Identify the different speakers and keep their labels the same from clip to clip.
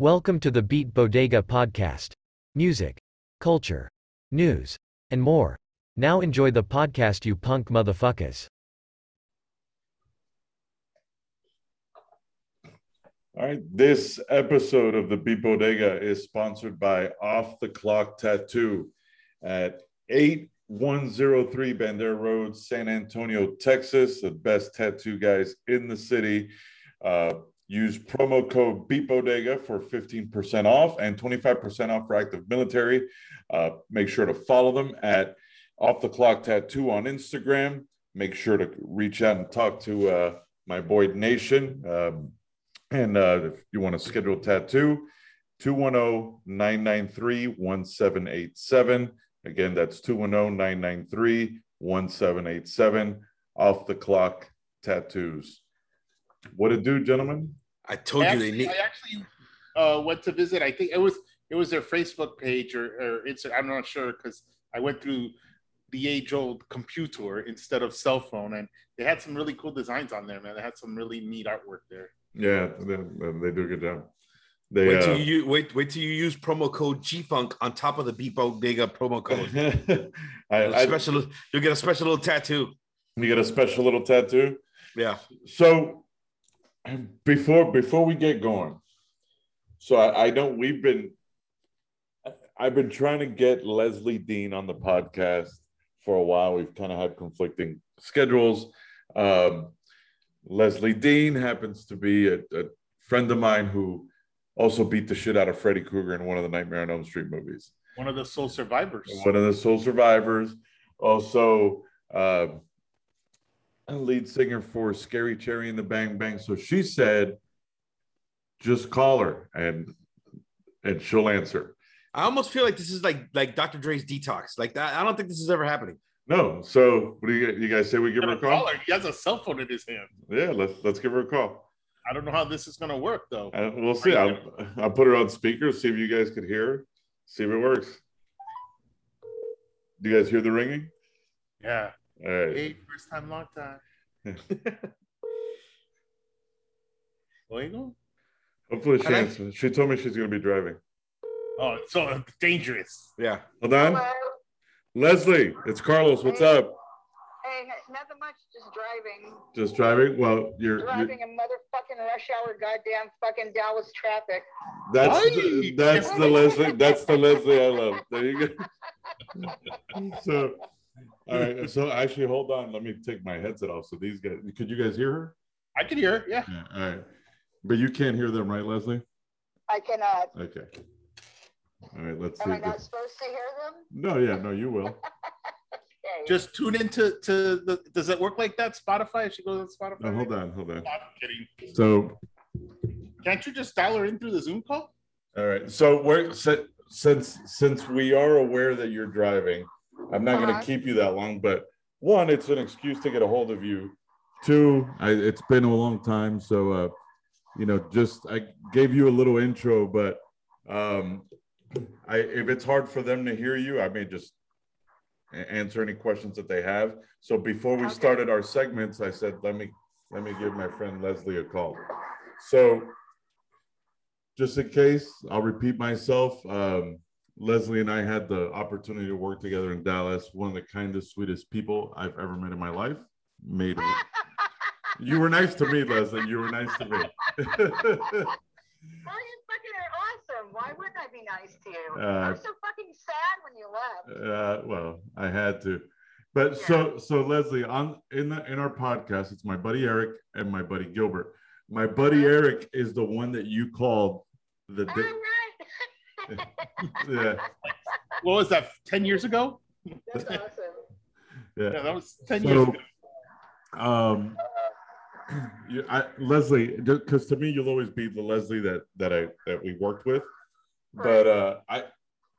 Speaker 1: Welcome to the Beat Bodega podcast. Music, culture, news, and more. Now enjoy the podcast, you punk motherfuckers.
Speaker 2: All right, this episode of the Beat Bodega is sponsored by Off the Clock Tattoo at 8103 Bandera Road, San Antonio, Texas. The best tattoo guys in the city. Uh, use promo code Beat Bodega for 15% off and 25% off for active military. Uh, make sure to follow them at Off the Clock Tattoo on Instagram. Make sure to reach out and talk to uh, my boy Nation. Um, and uh, if you want to schedule a tattoo, 210 993 1787. Again, that's 210 993 1787. Off the clock tattoos. What it do, gentlemen?
Speaker 3: I told
Speaker 4: I
Speaker 3: you they need.
Speaker 4: I actually uh, went to visit. I think it was it was their Facebook page or, or Instagram. I'm not sure because I went through the age old computer instead of cell phone, and they had some really cool designs on there, man. They had some really neat artwork there.
Speaker 2: Yeah, they, they do a good job. They,
Speaker 3: Wait till
Speaker 2: uh,
Speaker 3: you wait. Wait till you use promo code G Funk on top of the Beat Bodega promo code.
Speaker 2: I, I,
Speaker 3: special, you'll get a special little tattoo.
Speaker 2: you get a special little tattoo.
Speaker 3: Yeah.
Speaker 2: So before before we get going, so I, I know we've been I've been trying to get Leslie Dean on the podcast for a while. We've kind of had conflicting schedules. Um, Leslie Dean happens to be a, a friend of mine who also beat the shit out of Freddy Krueger in one of the Nightmare on Elm Street movies.
Speaker 4: One of the sole survivors.
Speaker 2: One of the sole survivors. Also, uh, a lead singer for Scary Cherry and the Bang Bang. So she said, just call her and and she'll answer.
Speaker 3: I almost feel like this is like like Dr. Dre's detox. Like that. I don't think this is ever happening.
Speaker 2: No, so what do you you guys say we give her a
Speaker 4: call
Speaker 2: call?
Speaker 4: her. He has a cell phone in his hand.
Speaker 2: Yeah, let's let's give her a call.
Speaker 4: I don't know how this is gonna work though.
Speaker 2: Uh, we'll see. I'll, I'll put her on speaker, see if you guys could hear her, see if it works. Do you guys hear the ringing?
Speaker 4: Yeah.
Speaker 2: All right.
Speaker 4: Hey, first time, long time. Oigo?
Speaker 2: Hopefully she
Speaker 3: Hello?
Speaker 2: answers. She told me she's going to be driving.
Speaker 4: Oh, it's so dangerous.
Speaker 3: Yeah.
Speaker 2: Hold on.
Speaker 5: Hello.
Speaker 2: Leslie, it's Carlos. What's up?
Speaker 5: Hey, nothing much. Just driving.
Speaker 2: Just driving? Well, you're, you're
Speaker 5: Driving a motherfucking rush hour, goddamn fucking Dallas traffic.
Speaker 2: that's
Speaker 4: Why?
Speaker 2: the, that's the Leslie. That's the Leslie I love. There you go. so, all right. So actually, hold on. Let me take my headset off. So these guys, could you guys hear her?
Speaker 4: I can hear. it, Yeah.
Speaker 2: Yeah. All right. But you can't hear them, right, Leslie?
Speaker 5: I cannot.
Speaker 2: Okay. All right. Let's see.
Speaker 5: Am I not supposed to hear them?
Speaker 2: No, yeah, no, you will.
Speaker 5: Okay.
Speaker 4: Just tune into to the. Does it work like that? Spotify? If She goes on Spotify.
Speaker 2: No, hold on, hold on.
Speaker 4: I'm kidding.
Speaker 2: So,
Speaker 4: Can't you just dial her in through the Zoom call?
Speaker 2: all right. So we're since since we are aware that you're driving, I'm not going
Speaker 5: Uh-huh.
Speaker 2: to keep you that long. But one, it's an excuse to get a hold of you. Two, I, it's been a long time, so uh, you know, just I gave you a little intro, but um, I if it's hard for them to hear you, I may just answer any questions that they have. So before we
Speaker 5: Okay.
Speaker 2: started our segments, I said, let me let me give my friend Leslie a call. So just in case, I'll repeat myself. Um, Leslie and I had the opportunity to work together in Dallas. One of the kindest, sweetest people I've ever met in my life. Made you were nice to me, Leslie. You were nice to me.
Speaker 5: You fucking are awesome. Why wouldn't I be nice to you?
Speaker 2: Uh,
Speaker 5: I'm so fucking sad when you left.
Speaker 2: uh, well, I had to. But so so Leslie, on in the in our podcast, it's my buddy Eric and my buddy Gilbert. My buddy Eric is the one that you called the
Speaker 5: right.
Speaker 2: yeah,
Speaker 4: What was that? Ten years ago?
Speaker 5: That's awesome.
Speaker 2: yeah.
Speaker 4: Yeah, that was ten years ago.
Speaker 2: um, you, I, Leslie, because to me, you'll always be the Leslie that that I that we worked with. But uh, I,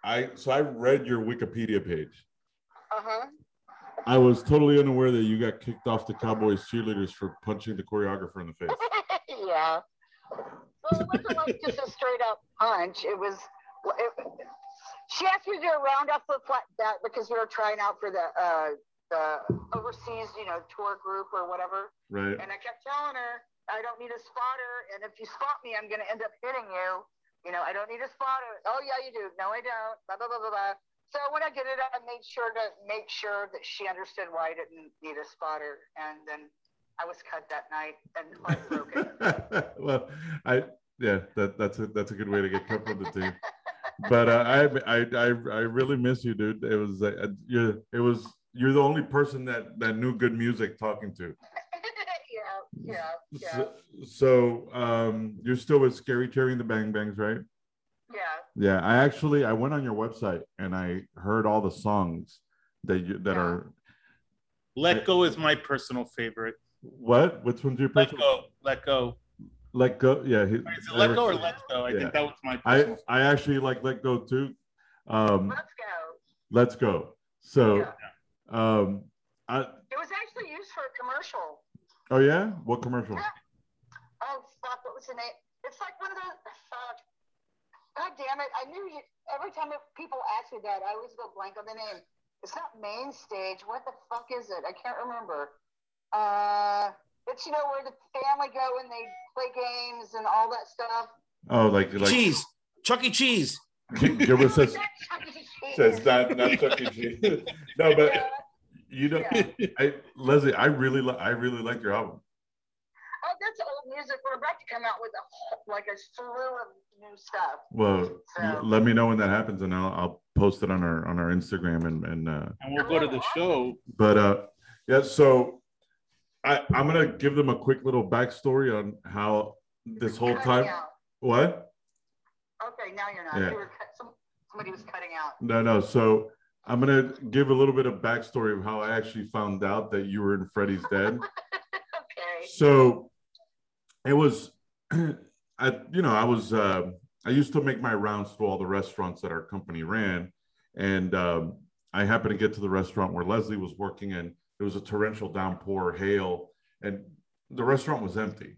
Speaker 2: I so I read your Wikipedia page.
Speaker 5: Uh-huh.
Speaker 2: I was totally unaware that you got kicked off the Cowboys cheerleaders for punching the choreographer in the face.
Speaker 5: yeah. Well, it wasn't like just a straight up punch. It was. She asked me to do a flip flat that because we were trying out for the uh, the overseas, you know, tour group or whatever.
Speaker 2: Right.
Speaker 5: And I kept telling her, I don't need a spotter, and if you spot me, I'm going to end up hitting you. You know, I don't need a spotter. Oh yeah, you do. No, I don't. Blah blah blah blah blah. So when I did it, I made sure to make sure that she understood why I didn't need a spotter, and then I was cut that night and heartbroken.
Speaker 2: well, I yeah, that that's a that's a good way to get cut from the team. But uh, I, I I I really miss you, dude. It was uh, you. It was you're the only person that that knew good music talking to.
Speaker 5: yeah, yeah, yeah,
Speaker 2: So, so um, you're still with Scary Terry and the Bang Bangs, right?
Speaker 5: yeah.
Speaker 2: Yeah, I actually I went on your website and I heard all the songs that you that
Speaker 5: Yeah.
Speaker 2: are
Speaker 4: Let Go is my personal favorite.
Speaker 2: what? Which one's your
Speaker 4: Let
Speaker 2: personal?
Speaker 4: Go. Let Go.
Speaker 2: Let go. Yeah, he,
Speaker 4: Is it Let Go or Let's Go? I
Speaker 2: Yeah.
Speaker 4: think that was my
Speaker 2: I
Speaker 4: personal
Speaker 2: I actually like Let Go too. Um,
Speaker 5: Let's go.
Speaker 2: let's go. So,
Speaker 5: Yeah.
Speaker 2: um, I
Speaker 5: It was actually used for a commercial.
Speaker 2: oh yeah, what commercial?
Speaker 5: Yeah. Oh fuck! What was the name? It's like one of those. Fuck. God damn it! I knew you. Every time if people ask me that, I always go blank on the name. It's not main stage. What the fuck is it? I can't remember. Uh, it's you know where the family go and they play games and all that stuff.
Speaker 2: Oh, like like
Speaker 3: Cheese. Chuck E. Cheese.
Speaker 2: Gilbert says
Speaker 5: Not Chuck E. Cheese.
Speaker 2: says not not Chuck E. Cheese. no, but
Speaker 5: Yeah.
Speaker 2: you know,
Speaker 5: Yeah.
Speaker 2: I Leslie, I really li- I really like your album.
Speaker 5: Oh, that's old music. We're about to come out with a whole- like a slew of new stuff.
Speaker 2: Well,
Speaker 5: So-
Speaker 2: let me know when that happens, and I'll I'll post it on our on our Instagram and and uh,
Speaker 4: and we'll go to the show.
Speaker 2: but uh yeah so i i'm gonna give them a quick little backstory on how this whole time
Speaker 5: out.
Speaker 2: what
Speaker 5: Okay, now you're not.
Speaker 2: Yeah.
Speaker 5: You cut, some, somebody was cutting out.
Speaker 2: no no so i'm gonna give a little bit of backstory of how i actually found out that you were in freddy's dead
Speaker 5: okay.
Speaker 2: so it was i you know i was uh, i used to make my rounds to all the restaurants that our company ran and um, i happened to get to the restaurant where leslie was working and it was a torrential downpour hail and the restaurant was empty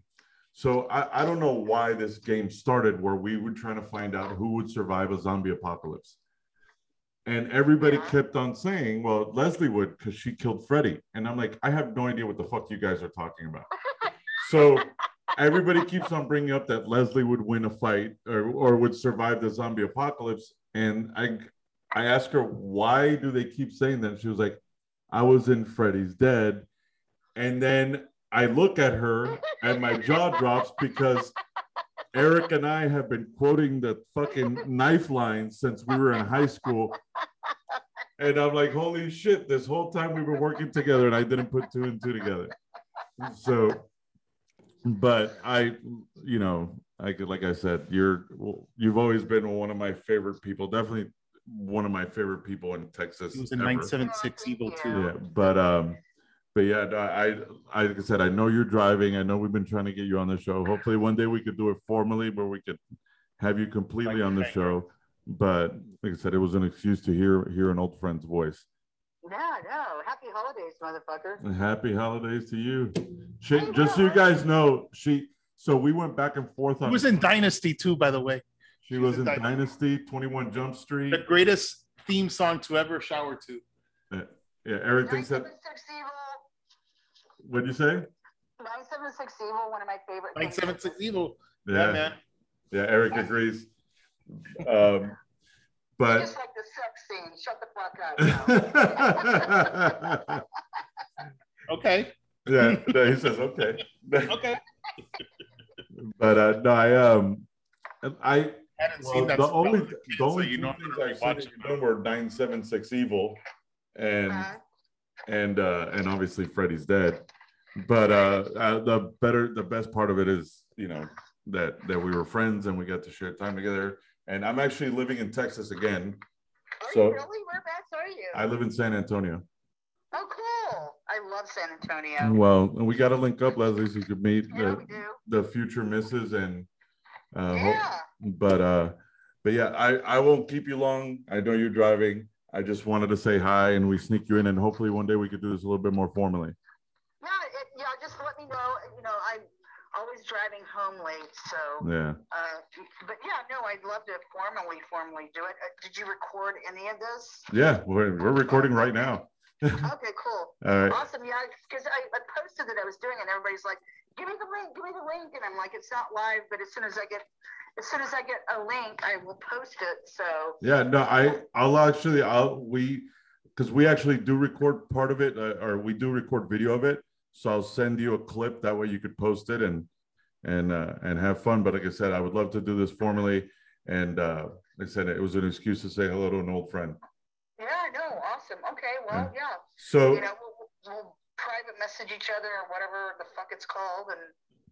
Speaker 2: so I, I don't know why this game started where we were trying to find out who would survive a zombie apocalypse and everybody
Speaker 5: Yeah.
Speaker 2: kept on saying well leslie would because she killed freddy and i'm like i have no idea what the fuck you guys are talking about so everybody keeps on bringing up that Leslie would win a fight or, or would survive the zombie apocalypse. And I, I asked her, why do they keep saying that? She was like, I was in Freddy's Dead. And then I look at her and my jaw drops because Eric and I have been quoting the fucking knife line since we were in high school. And I'm like, holy shit, this whole time we've been working together and I didn't put two and two together. So, but I, you know, I could, like I said, you're, you've always been one of my favorite people, definitely one of my favorite people in Texas.
Speaker 4: He was in
Speaker 2: ever.
Speaker 4: 976 Evil too.
Speaker 2: Yeah, but um, but yeah, I, I like I said, I know you're driving. I know we've been trying to get you on the show. Hopefully, one day we could do it formally, where we could have you completely on the show. But like I said, it was an excuse to hear hear an old friend's voice.
Speaker 5: No, no. Happy holidays, motherfucker.
Speaker 2: And happy holidays to you. She, just so you guys know, she. So we went back and forth
Speaker 4: He
Speaker 2: on.
Speaker 4: was in Dynasty too, by the way.
Speaker 2: She was in
Speaker 4: Dynasty.
Speaker 2: Dynasty, Twenty One Jump Street.
Speaker 4: The greatest theme song to ever shower to.
Speaker 2: Yeah, Eric thinks that. What'd you say?
Speaker 5: 976 Evil, one of my favorite.
Speaker 4: 976 Evil.
Speaker 2: Yeah,
Speaker 4: Yeah, man.
Speaker 2: Yeah, Eric agrees. Um, but
Speaker 5: Just like the sex scene. Shut the fuck up.
Speaker 4: Okay.
Speaker 2: yeah, no, he says okay.
Speaker 4: Okay.
Speaker 2: but uh, no, I um, I
Speaker 4: I hadn't
Speaker 2: well,
Speaker 4: seen that.
Speaker 2: the
Speaker 4: stuff
Speaker 2: only
Speaker 4: as a kid,
Speaker 2: the
Speaker 4: so
Speaker 2: only
Speaker 4: you know
Speaker 2: things
Speaker 4: I'm really
Speaker 2: I've seen
Speaker 4: watching.
Speaker 2: that you know were nine seven six evil, and
Speaker 5: Uh-huh.
Speaker 2: and uh, and obviously Freddy's dead. But uh, uh, the better, the best part of it is, you know, that that we were friends and we got to share time together. And I'm actually living in Texas again.
Speaker 5: Are
Speaker 2: So-
Speaker 5: you really? Whereabouts are you?
Speaker 2: I live in San Antonio.
Speaker 5: oh, cool. I love San Antonio.
Speaker 2: Well, we got to link up, Leslie, so you could meet
Speaker 5: Yeah,
Speaker 2: the, the future misses and uh hope-
Speaker 5: Yeah.
Speaker 2: But uh but yeah i i won't keep you long i know you're driving i just wanted to say hi and we sneak you in and hopefully one day we could do this a little bit more formally
Speaker 5: Yeah, it, yeah, just let me know. You know, I'm always driving home late, so.
Speaker 2: yeah
Speaker 5: Uh, but yeah, no, I'd love to formally, formally do it. Uh, did you record any of this?
Speaker 2: yeah we're, we're recording right now
Speaker 5: Okay, cool.
Speaker 2: all right
Speaker 5: Awesome. Yeah, because I, I posted that I was doing it, and everybody's like, give me the link, give me the link. And I'm like, it's not live, but as soon as I get, as soon as I get a link, I will post it. So
Speaker 2: Yeah, no, I I'll actually I'll we because we actually do record part of it uh, or we do record video of it. So I'll send you a clip that way you could post it and and uh, and have fun. But like I said, I would love to do this formally. And uh, like I said, it was an excuse to say hello to an old friend.
Speaker 5: yeah, no, awesome. Okay, well, yeah,
Speaker 2: So
Speaker 5: you know, we'll, we'll private message each other or whatever the fuck it's called and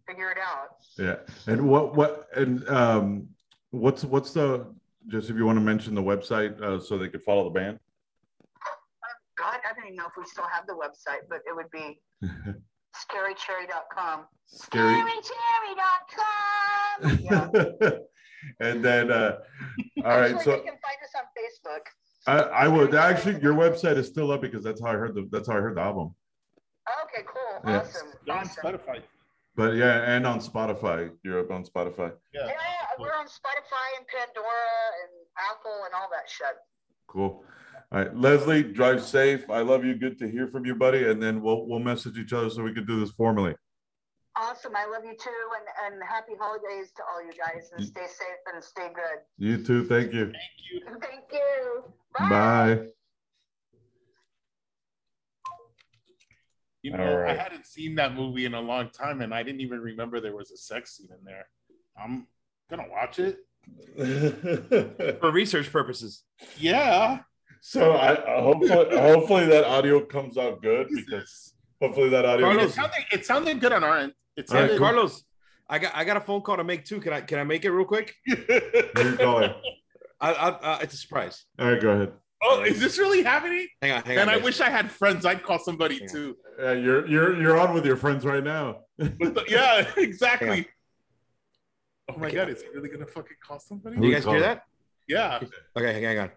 Speaker 5: figure it out.
Speaker 2: yeah, and what what and um, what's what's the just if you want to mention the website uh, so they could follow the band.
Speaker 5: God, I don't even know if we still have the website, but it would be scarycherry.com.
Speaker 2: Scary.
Speaker 5: Scarycherry.com. Yeah.
Speaker 2: and then uh, all right,
Speaker 5: Actually,
Speaker 2: so.
Speaker 5: you can find us on Facebook.
Speaker 2: I, I would actually. Your website is still up because that's how I heard the. That's how I heard the album.
Speaker 5: Okay, cool.
Speaker 2: Yeah.
Speaker 5: Awesome.
Speaker 4: They're on
Speaker 5: awesome.
Speaker 4: Spotify.
Speaker 2: But yeah, and on Spotify. You're up on Spotify.
Speaker 4: Yeah.
Speaker 5: Yeah, we're on Spotify and Pandora and Apple and all that shit.
Speaker 2: Cool. All right, Leslie, drive safe. I love you. Good to hear from you, buddy. And then we'll we'll message each other so we can do this formally.
Speaker 5: Awesome. I love you too. And, and happy holidays to all you guys. And stay safe and stay good.
Speaker 2: You too. Thank you.
Speaker 4: Thank you.
Speaker 5: Thank you.
Speaker 2: Bye.
Speaker 4: You
Speaker 2: All
Speaker 4: know, I hadn't seen that movie in a long time, and I didn't even remember there was a sex scene in there. I'm gonna watch it.
Speaker 3: For research purposes.
Speaker 4: Yeah.
Speaker 2: so I I- hopefully hopefully that audio comes out good because hopefully that audio.
Speaker 4: It sounded, it sounded good on our end. It
Speaker 2: All right,
Speaker 4: sounded.
Speaker 2: cool.
Speaker 3: Carlos, I got I got a phone call to make too. Can I can I make it real quick?
Speaker 2: Who you calling?
Speaker 3: I, I, uh, it's a surprise.
Speaker 2: All right, go ahead.
Speaker 4: Oh, is this really happening?
Speaker 3: Hang on, hang
Speaker 4: And
Speaker 3: on.
Speaker 4: And I
Speaker 3: guys.
Speaker 4: wish I had friends. I'd call somebody
Speaker 3: Hang on.
Speaker 4: too.
Speaker 2: Uh, you're you're you're on with your friends right now.
Speaker 4: The- yeah, exactly. Oh my god, is he really gonna fucking call somebody?
Speaker 3: Do you guys hear that?
Speaker 4: Yeah.
Speaker 3: Okay, hang on.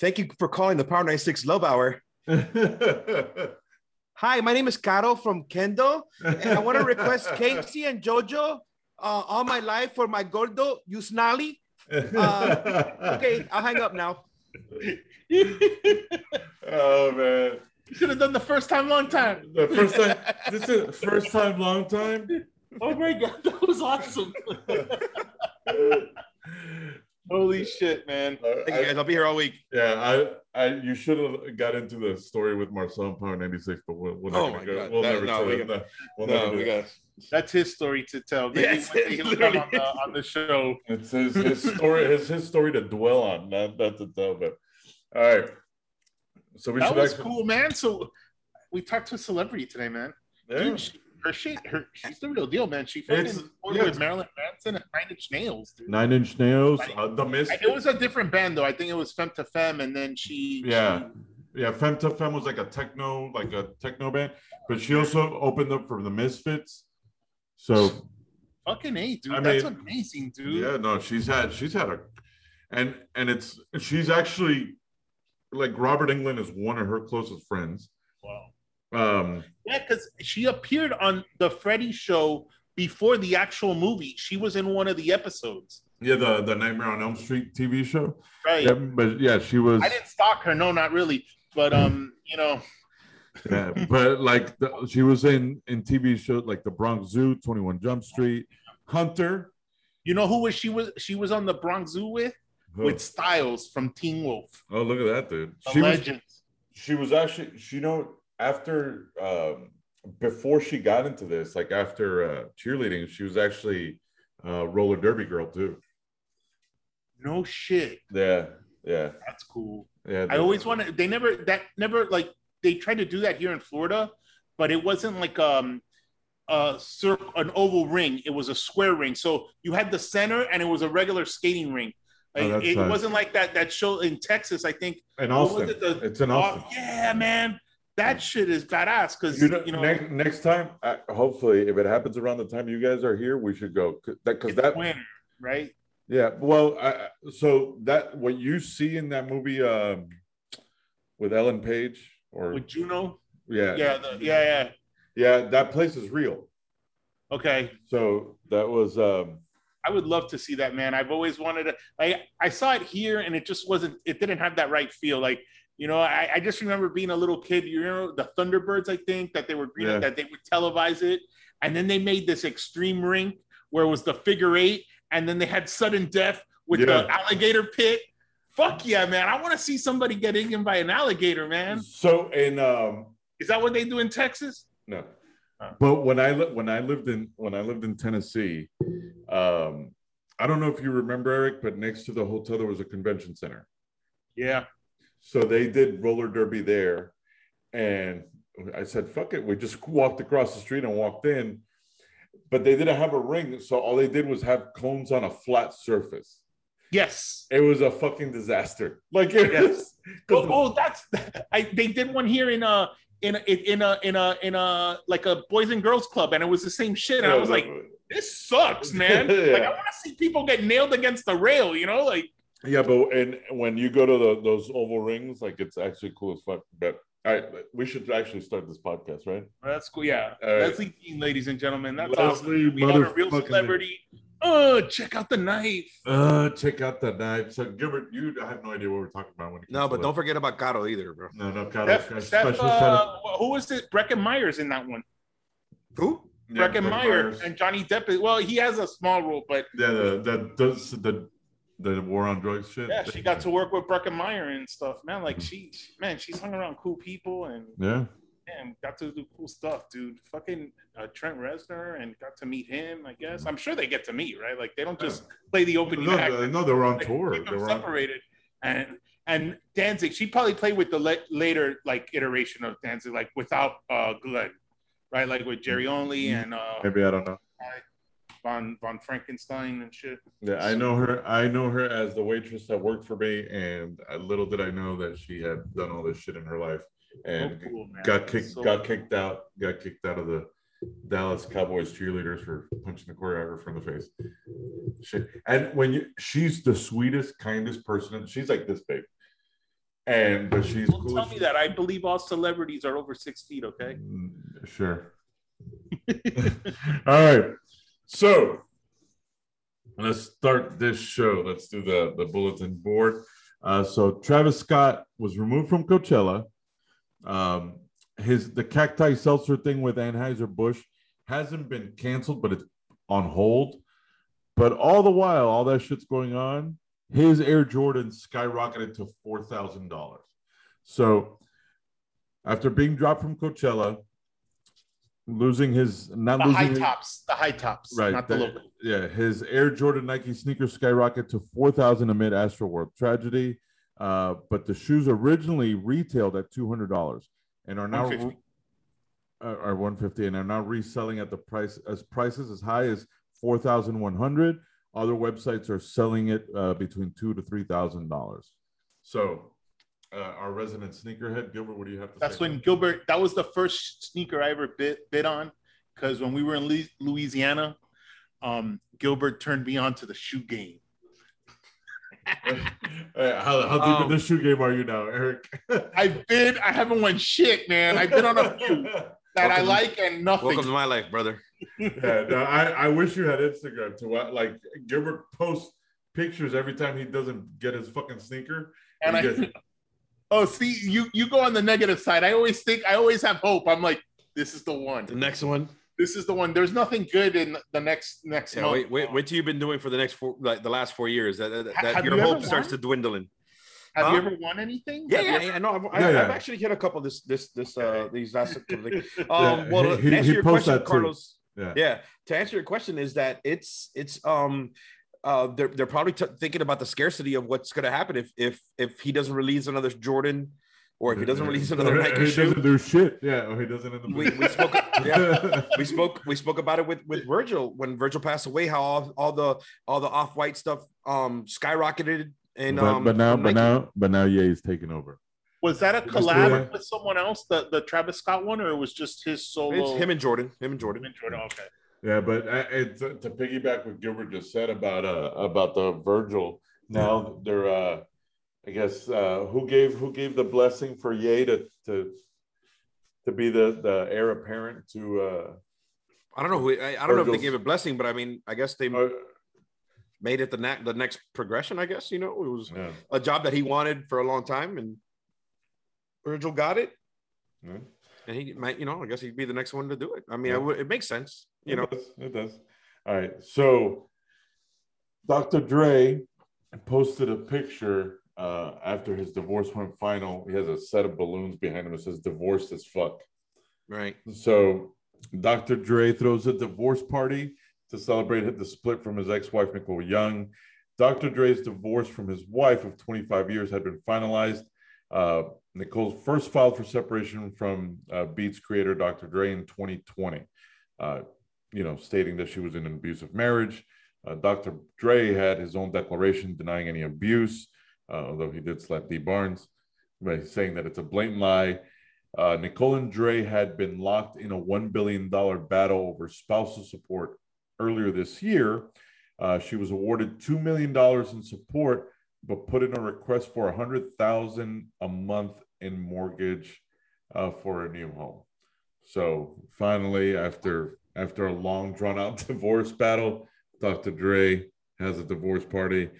Speaker 3: Thank you for calling the Power 96 Love Hour. Hi, my name is Caro from Kendo, and I want to request K-Ci and Jojo uh, all my life for my gordo Yusnali. Uh, Okay, I'll hang up now.
Speaker 2: oh man.
Speaker 4: You should have done the first time, long time.
Speaker 2: The first time this is first time long time.
Speaker 4: Oh my god, that was awesome. Holy shit, man.
Speaker 3: Uh, Thank you
Speaker 2: I-
Speaker 3: guys. I'll be here all week.
Speaker 2: yeah, I, I, you should have got into the story with Marcel and Power 96, but we'll, we're not
Speaker 3: Oh
Speaker 2: gonna go.
Speaker 3: God.
Speaker 2: We'll
Speaker 3: No,
Speaker 2: never
Speaker 3: no,
Speaker 2: tell
Speaker 3: we
Speaker 2: it.
Speaker 3: got-
Speaker 2: No, we'll
Speaker 3: No,
Speaker 2: never
Speaker 3: we got
Speaker 4: That's his story to tell. Maybe
Speaker 3: Yes,
Speaker 4: he'll come on the, on the show.
Speaker 2: It's his, his story. It's his story to dwell on, not, not to tell. But all right. So we
Speaker 4: That
Speaker 2: should
Speaker 4: was
Speaker 2: actually,
Speaker 4: cool, man. So we talked to a celebrity today, man.
Speaker 2: Yeah.
Speaker 4: Dude, she, her shit, her she's the real deal, man. She fucking
Speaker 2: It's- yeah.
Speaker 4: with Marilyn Manson and Nine Inch Nails, dude.
Speaker 2: Nine Inch Nails, uh, The Mist.
Speaker 4: It was a different band though. I think it was Femme to Femme, and then she
Speaker 2: Yeah.
Speaker 4: she-
Speaker 2: Yeah, Femme to Femme was like a techno, like a techno band, but she also opened up for the Misfits. So
Speaker 4: fucking a, dude.
Speaker 2: I
Speaker 4: That's
Speaker 2: mean,
Speaker 4: amazing, dude.
Speaker 2: yeah, no, she's had she's had a, and and it's she's actually like Robert Englund is one of her closest friends.
Speaker 4: Wow.
Speaker 2: Um,
Speaker 4: Yeah, because she appeared on the Freddy show before the actual movie. She was in one of the episodes.
Speaker 2: yeah, the the Nightmare on Elm Street TV show.
Speaker 4: Right.
Speaker 2: Yeah, but yeah, she was.
Speaker 4: I didn't stalk her, no, not really. But um, you know,
Speaker 2: yeah, but like the, she was in in TV shows like The Bronx Zoo, Twenty One Jump Street, Hunter.
Speaker 4: you know who was she was she was on the Bronx Zoo with? With Stiles from Teen Wolf.
Speaker 2: oh, look at that, dude.
Speaker 4: The
Speaker 2: She was she was actually she you know after um before she got into this like after uh cheerleading she was actually uh roller derby girl too
Speaker 4: No shit.
Speaker 2: yeah yeah
Speaker 4: That's cool.
Speaker 2: yeah
Speaker 4: I always wanted they never that never like they tried to do that here in Florida, but it wasn't like um a circle an oval ring. It was a square ring. So you had the center and it was a regular skating ring.
Speaker 2: Oh,
Speaker 4: Like,
Speaker 2: that's
Speaker 4: it
Speaker 2: nice.
Speaker 4: wasn't like that that show in Texas, I think.
Speaker 2: in austin
Speaker 4: it, the-
Speaker 2: it's in
Speaker 4: Oh,
Speaker 2: austin
Speaker 4: yeah, man. That shit is badass because
Speaker 2: you know,
Speaker 4: you know
Speaker 2: next, next time uh, hopefully if it happens around the time you guys are here we should go because that
Speaker 4: winter, right?
Speaker 2: yeah well I, so that what you see in that movie um with ellen page or
Speaker 4: With Juno.
Speaker 2: yeah
Speaker 4: Yeah, the, yeah, yeah.
Speaker 2: yeah that place is real
Speaker 4: Okay.
Speaker 2: so that was um
Speaker 4: I would love to see that, man. I've always wanted to. Like, I saw it here, and it just wasn't. It didn't have that right feel. Like, You know, I, I just remember being a little kid. You know, the Thunderbirds. I think that they were green,
Speaker 2: Yeah.
Speaker 4: that they would televise it, and then they made this extreme rink where it was the figure eight, and then they had sudden death with
Speaker 2: Yeah.
Speaker 4: the alligator pit. Fuck yeah, man! I want to see somebody get eaten by an alligator, man.
Speaker 2: So and um
Speaker 4: Is that what they do in Texas?
Speaker 2: no.
Speaker 4: Oh.
Speaker 2: But when I li- when I lived in when I lived in Tennessee, um, I don't know if you remember Eric, but next to the hotel there was a convention center.
Speaker 4: Yeah.
Speaker 2: So they did roller derby there, and I said, "Fuck it." We just walked across the street and walked in, but they didn't have a ring, so all they did was have cones on a flat surface.
Speaker 4: Yes.
Speaker 2: It was a fucking disaster. Like it
Speaker 4: Yes.
Speaker 2: was.
Speaker 4: Oh, oh, that's I. They did one here in a in a in a in a in a like a boys and girls club, and it was the same shit. And I was like, this sucks, man. Like I want to see people get nailed against the rail. You know, like
Speaker 2: Yeah, but and when you go to the, those oval rings, like it's actually cool as fuck. But all right, we should actually start this podcast, right?
Speaker 4: that's cool. Yeah,
Speaker 2: All right.
Speaker 4: Leslie Dean, ladies and gentlemen, that's
Speaker 2: Leslie
Speaker 4: awesome. We got a real celebrity. Oh, check out the knife.
Speaker 2: Uh, check out the knife. So Gilbert, you I have no idea what we're talking about when it
Speaker 3: No, but don't forget about Caro either, bro.
Speaker 2: that. no, no, Carlos,
Speaker 4: Steph,
Speaker 2: guys, special
Speaker 4: uh, who was it? Breckin Myers in that one.
Speaker 3: Who?
Speaker 2: Yeah,
Speaker 4: Brecken
Speaker 2: Breckin
Speaker 4: Myers and Johnny Depp. Well, he has a small role, but
Speaker 2: Yeah, the the the the, the war on drugs shit.
Speaker 4: yeah, she got to work with Breckin Meyer and stuff, man. Like she, man, she's hung around cool people and
Speaker 2: Yeah,
Speaker 4: man, got to do cool stuff, dude. Fucking uh, Trent Reznor and got to meet him. I guess I'm sure they get to meet, right? Like they don't just play the opening
Speaker 2: no,
Speaker 4: act.
Speaker 2: no, no, they were on
Speaker 4: Like,
Speaker 2: tour.
Speaker 4: They're
Speaker 2: were on,
Speaker 4: separated. And and Danzig, she probably played with the la- later like iteration of Danzig, like without uh Glenn, right? Like with Jerry Only and uh
Speaker 2: maybe I don't know.
Speaker 4: Von Von Frankenstein and shit.
Speaker 2: Yeah, I know her. I know her as the waitress that worked for me, and uh, little did I know that she had done all this shit in her life and
Speaker 4: So cool,
Speaker 2: got kicked.
Speaker 4: So-
Speaker 2: got kicked out. Got kicked out of the Dallas Cowboys cheerleaders for punching the choreographer in the face. Shit. And when you, she's the sweetest, kindest person. She's like this big, and but she's
Speaker 4: Don't
Speaker 2: cool.
Speaker 4: tell
Speaker 2: as
Speaker 4: me
Speaker 2: shit.
Speaker 4: that. I believe all celebrities are over six feet. Okay.
Speaker 2: Mm, Sure. All right. So let's start this show. Let's do the, the bulletin board. Uh, so Travis Scott was removed from Coachella. Um, his the cacti seltzer thing with Anheuser-Busch hasn't been canceled, but it's on hold. But all the while, all that shit's going on, his Air Jordan skyrocketed to four thousand dollars. So after being dropped from Coachella, losing his not
Speaker 4: The
Speaker 2: losing
Speaker 4: high
Speaker 2: his-
Speaker 4: tops. The high tops.
Speaker 2: right
Speaker 4: Not the local.
Speaker 2: yeah his air jordan nike sneakers skyrocket to 4000 amid Astroworld tragedy uh, but the shoes originally retailed at $200 and are now
Speaker 4: 150.
Speaker 2: uh, are 150 and are now reselling at the price as prices as high as 4100 other websites are selling it uh, between two to three thousand dollars so uh, our resident sneakerhead gilbert what do you have to
Speaker 4: That's
Speaker 2: say That's
Speaker 4: when Gilbert. That was the first sneaker I ever bid bid on, because when we were in Lu- Louisiana, um, Gilbert turned me on to the shoe game.
Speaker 2: How, how deep in the shoe game are you now eric
Speaker 4: I bid. I haven't won shit, man. I bid on a few that I like and nothing.
Speaker 3: Welcome to my life, brother.
Speaker 2: yeah, no, I, I wish you had Instagram to what like Gilbert posts pictures every time he doesn't get his fucking sneaker.
Speaker 4: and
Speaker 2: He
Speaker 4: I,
Speaker 2: gets-
Speaker 4: oh, see, you you go on the negative side. I always think. I always have hope. I'm like, this is the one.
Speaker 3: The next one.
Speaker 4: This is the one. There's nothing good in the next next
Speaker 3: Yeah,
Speaker 4: month.
Speaker 3: wait, wait, wait till you've been doing for the next four, like the last four years. That, that, that
Speaker 4: have
Speaker 3: your
Speaker 4: you
Speaker 3: hope starts to dwindle in.
Speaker 4: Have
Speaker 3: Huh?
Speaker 4: you ever won anything?
Speaker 3: Yeah,
Speaker 4: Have
Speaker 3: yeah,
Speaker 4: ever-
Speaker 3: yeah. No, I've,
Speaker 2: Yeah,
Speaker 3: I,
Speaker 2: yeah.
Speaker 3: I've actually hit a couple this this this uh these last couple of
Speaker 2: Yeah,
Speaker 3: Um, well,
Speaker 2: he-
Speaker 3: to answer
Speaker 2: he
Speaker 3: your
Speaker 2: posts
Speaker 3: question. Carlos.
Speaker 2: yeah.
Speaker 3: Yeah, to answer your question is that it's it's um uh they're they're probably t- thinking about the scarcity of what's going to happen if if if he doesn't release another Jordan or if he doesn't release another
Speaker 2: Or
Speaker 3: Nike
Speaker 2: he
Speaker 3: shoe.
Speaker 2: doesn't do shit. Yeah, or he doesn't end up.
Speaker 3: We, we spoke yeah we spoke we spoke about it with with Virgil when Virgil passed away how all, all the all the off white stuff um skyrocketed and
Speaker 2: but,
Speaker 3: um
Speaker 2: but now,
Speaker 3: from
Speaker 2: but
Speaker 3: Nike.
Speaker 2: now, but now, Ye's taking over.
Speaker 4: Was that a collab
Speaker 2: do that.
Speaker 4: with someone else, the, the Travis Scott one, or it was just his solo?
Speaker 3: it's him and Jordan him and Jordan.
Speaker 4: Him and Jordan. Okay.
Speaker 2: Yeah, but it, to, to piggyback what Gilbert just said about uh about the Virgil. Now they're uh I guess uh who gave who gave the blessing for Ye to to to be the the heir apparent to uh
Speaker 3: I don't know who I, I don't know if they gave a blessing but I mean I guess they
Speaker 2: uh,
Speaker 3: made it the na- the next progression I guess you know it was
Speaker 2: yeah.
Speaker 3: a job that he wanted for a long time and
Speaker 6: Virgil got it,
Speaker 2: Yeah.
Speaker 6: And he might, you know, I guess he'd be the next one to do it. I mean,
Speaker 2: Yeah.
Speaker 6: would, it makes sense, you
Speaker 2: it
Speaker 6: know.
Speaker 2: does, it does. All right. So Dr. Dre posted a picture uh, after his divorce went final. He has a set of balloons behind him that says divorced as fuck.
Speaker 6: Right.
Speaker 2: So Dr. Dre throws a divorce party to celebrate the split from his ex-wife Nicole Young. Dr. Dre's divorce from his wife of 25 years had been finalized. Uh, Nicole's first filed for separation from uh, Beats creator Dr. Dre in 2020, uh, you know, stating that she was in an abusive marriage. Uh, Dr. Dre had his own declaration denying any abuse, uh, although he did slap Dee Barnes, by saying that it's a blatant lie. Uh, Nicole and Dre had been locked in a $1 billion battle over spousal support earlier this year. Uh, she was awarded $2 million in support, but put in a request for a 100000 a month in mortgage uh, for a new home. So finally, after after a long drawn out divorce battle, Dr. Dre has a divorce party.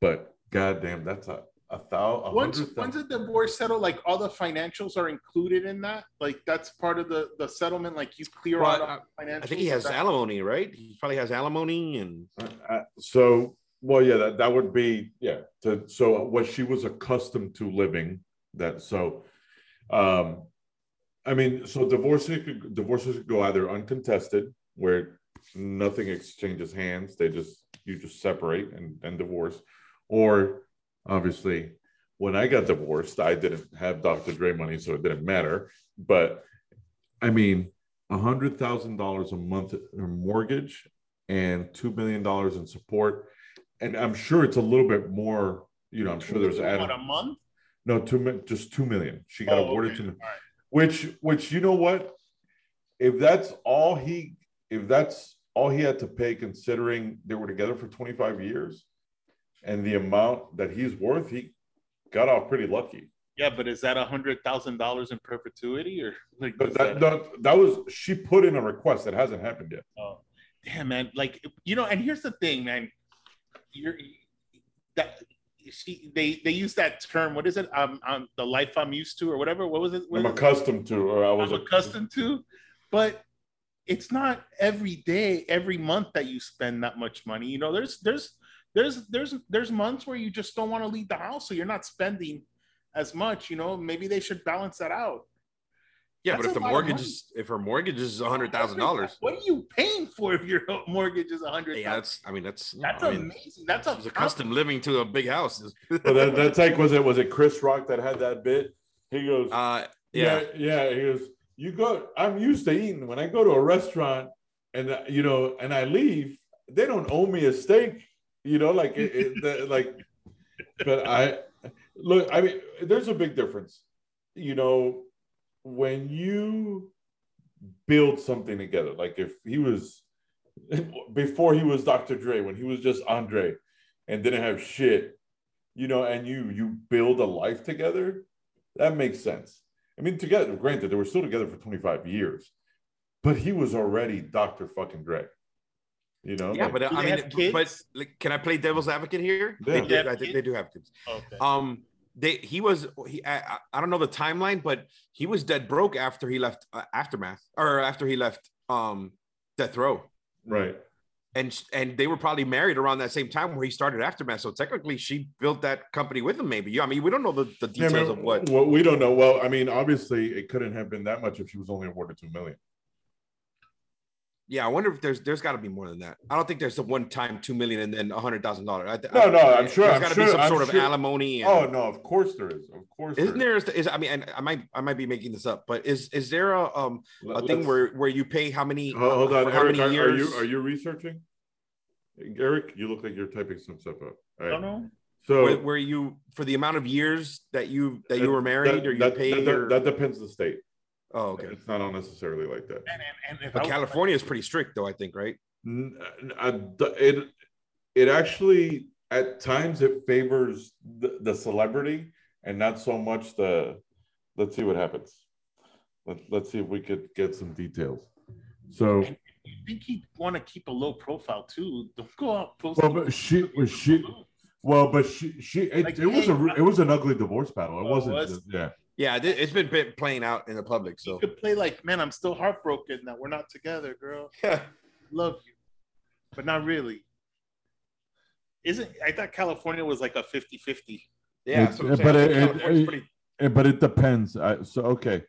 Speaker 2: But goddamn, that's a a thousand.
Speaker 4: Once once a divorce settled, like all the financials are included in that. Like that's part of the the settlement. Like you clear
Speaker 6: Well,
Speaker 4: out
Speaker 6: I-
Speaker 4: the financials.
Speaker 6: I think he has alimony, right? He probably has alimony and
Speaker 2: Uh, so well yeah that, that would be yeah to, so what she was accustomed to living that so um i mean so divorces could divorces could go either uncontested where nothing exchanges hands they just you just separate and, and divorce or obviously when i got divorced i didn't have dr dre money so it didn't matter but i mean a hundred thousand dollars a month in mortgage and two million dollars in support. And I'm sure it's a little bit more. You know, I'm sure there's
Speaker 4: what, a month.
Speaker 2: no two just two million. She got
Speaker 4: Oh,
Speaker 2: awarded
Speaker 4: okay.
Speaker 2: two million,
Speaker 4: right.
Speaker 2: which which you know what? If that's all he if that's all he had to pay, considering they were together for 25 years, and the amount that he's worth, he got off pretty lucky.
Speaker 4: Yeah, but is that a hundred thousand dollars in perpetuity or like?
Speaker 2: But that,
Speaker 4: that-
Speaker 2: that that was she put in a request that hasn't happened yet.
Speaker 4: Oh, damn, man. Like, you know, and here's the thing, man. You're that she they they use that term. What is it? Um, um the life I'm used to, or whatever. What was it? What
Speaker 2: I'm
Speaker 4: is it?
Speaker 2: accustomed to, or I was
Speaker 4: I'm accustomed to, but it's not every day, every month that you spend that much money. You know, there's there's there's there's there's months where you just don't want to leave the house, so you're not spending as much. You know, maybe they should balance that out.
Speaker 6: Yeah,
Speaker 4: That's
Speaker 6: but if the mortgage is if her mortgage is a hundred thousand dollars,
Speaker 4: What are you paying for if your mortgage is a hundred?
Speaker 6: yeah, that's I mean that's
Speaker 4: that's
Speaker 6: I mean,
Speaker 4: amazing. That's a
Speaker 6: she's accustomed living to a big house.
Speaker 2: But that, that's like was it was it Chris Rock that had that bit? He goes,
Speaker 6: uh,
Speaker 2: yeah,
Speaker 6: yeah,
Speaker 2: yeah. He goes, you go. I'm used to eating. When I go to a restaurant, and uh, you know, and I leave, they don't owe me a steak. You know, like it, it, the, like. But I look. I mean, there's a big difference. You know, when you build something together, like if he was before he was Dr. Dre, when he was just Andre, and didn't have shit, you know, and you you build a life together, that makes sense. I mean, together, granted, they were still together for 25 years, but he was already Dr. fucking Dre. You know?
Speaker 6: yeah.
Speaker 2: like-
Speaker 6: But uh, I mean, but like, can I play devil's advocate here?
Speaker 2: Yeah.
Speaker 6: They,
Speaker 2: Do
Speaker 4: they have
Speaker 6: do, I think they do have kids.
Speaker 4: Okay.
Speaker 6: Um, they he was he I, I- don't know the timeline, but he was dead broke after he left uh, Aftermath or after he left um Death Row,
Speaker 2: right.
Speaker 6: and and they were probably married around that same time where he started Aftermath. So technically, she built that company with him. Maybe yeah. I mean, we don't know the, the
Speaker 2: Yeah, I
Speaker 6: details
Speaker 2: mean,
Speaker 6: of what.
Speaker 2: Well, we don't know. Well, I mean, obviously, it couldn't have been that much if she was only awarded two million.
Speaker 6: Yeah, I wonder if there's there's got to be more than that. I don't think there's a one time two million and then a hundred thousand dollars.
Speaker 2: No, no, I'm sure-
Speaker 6: There's
Speaker 2: I'm
Speaker 6: got to
Speaker 2: sure-
Speaker 6: be some
Speaker 2: I'm
Speaker 6: sort of alimony. And,
Speaker 2: Oh no, of course there is. Of course,
Speaker 6: Isn't
Speaker 2: there
Speaker 6: there is I mean and I might I might be making this up, but is is there a um a
Speaker 2: Let-
Speaker 6: thing where where you pay how many
Speaker 2: Hold hold on,
Speaker 6: how
Speaker 2: Eric.
Speaker 6: many
Speaker 2: Are, are
Speaker 6: years?
Speaker 2: you are you researching? Eric, you look like you're typing some stuff up. All
Speaker 4: I don't know.
Speaker 2: So
Speaker 6: where, where you for the amount of years that you that you were married
Speaker 2: that,
Speaker 6: or you
Speaker 2: that,
Speaker 6: pay
Speaker 2: that,
Speaker 6: your
Speaker 2: that depends the state.
Speaker 6: Oh okay
Speaker 2: It's not all necessarily like that.
Speaker 4: And and, and if
Speaker 6: but
Speaker 4: I was-
Speaker 6: California is pretty strict though I think right
Speaker 2: N- uh, It it actually at times it favors the, the celebrity and not so much the. Let's see what happens. Let, let's see if we could get some details. So,
Speaker 4: And you think he'd want to keep a low profile too? Don't go out
Speaker 2: well, but she was she. Well, but she she it,
Speaker 4: Like,
Speaker 2: it was a it was an ugly divorce battle. It
Speaker 4: Oh,
Speaker 2: wasn't
Speaker 4: was-
Speaker 2: yeah.
Speaker 3: Yeah, it- it's been been playing out in the public. So you
Speaker 4: could play like, man, I'm still heartbroken that we're not together, girl. Yeah. Love you, but not really. Isn't I thought California was like a 50-50.
Speaker 3: yeah,
Speaker 2: It-
Speaker 3: so
Speaker 2: but it- it-
Speaker 3: pretty-
Speaker 2: but it depends. I, so okay,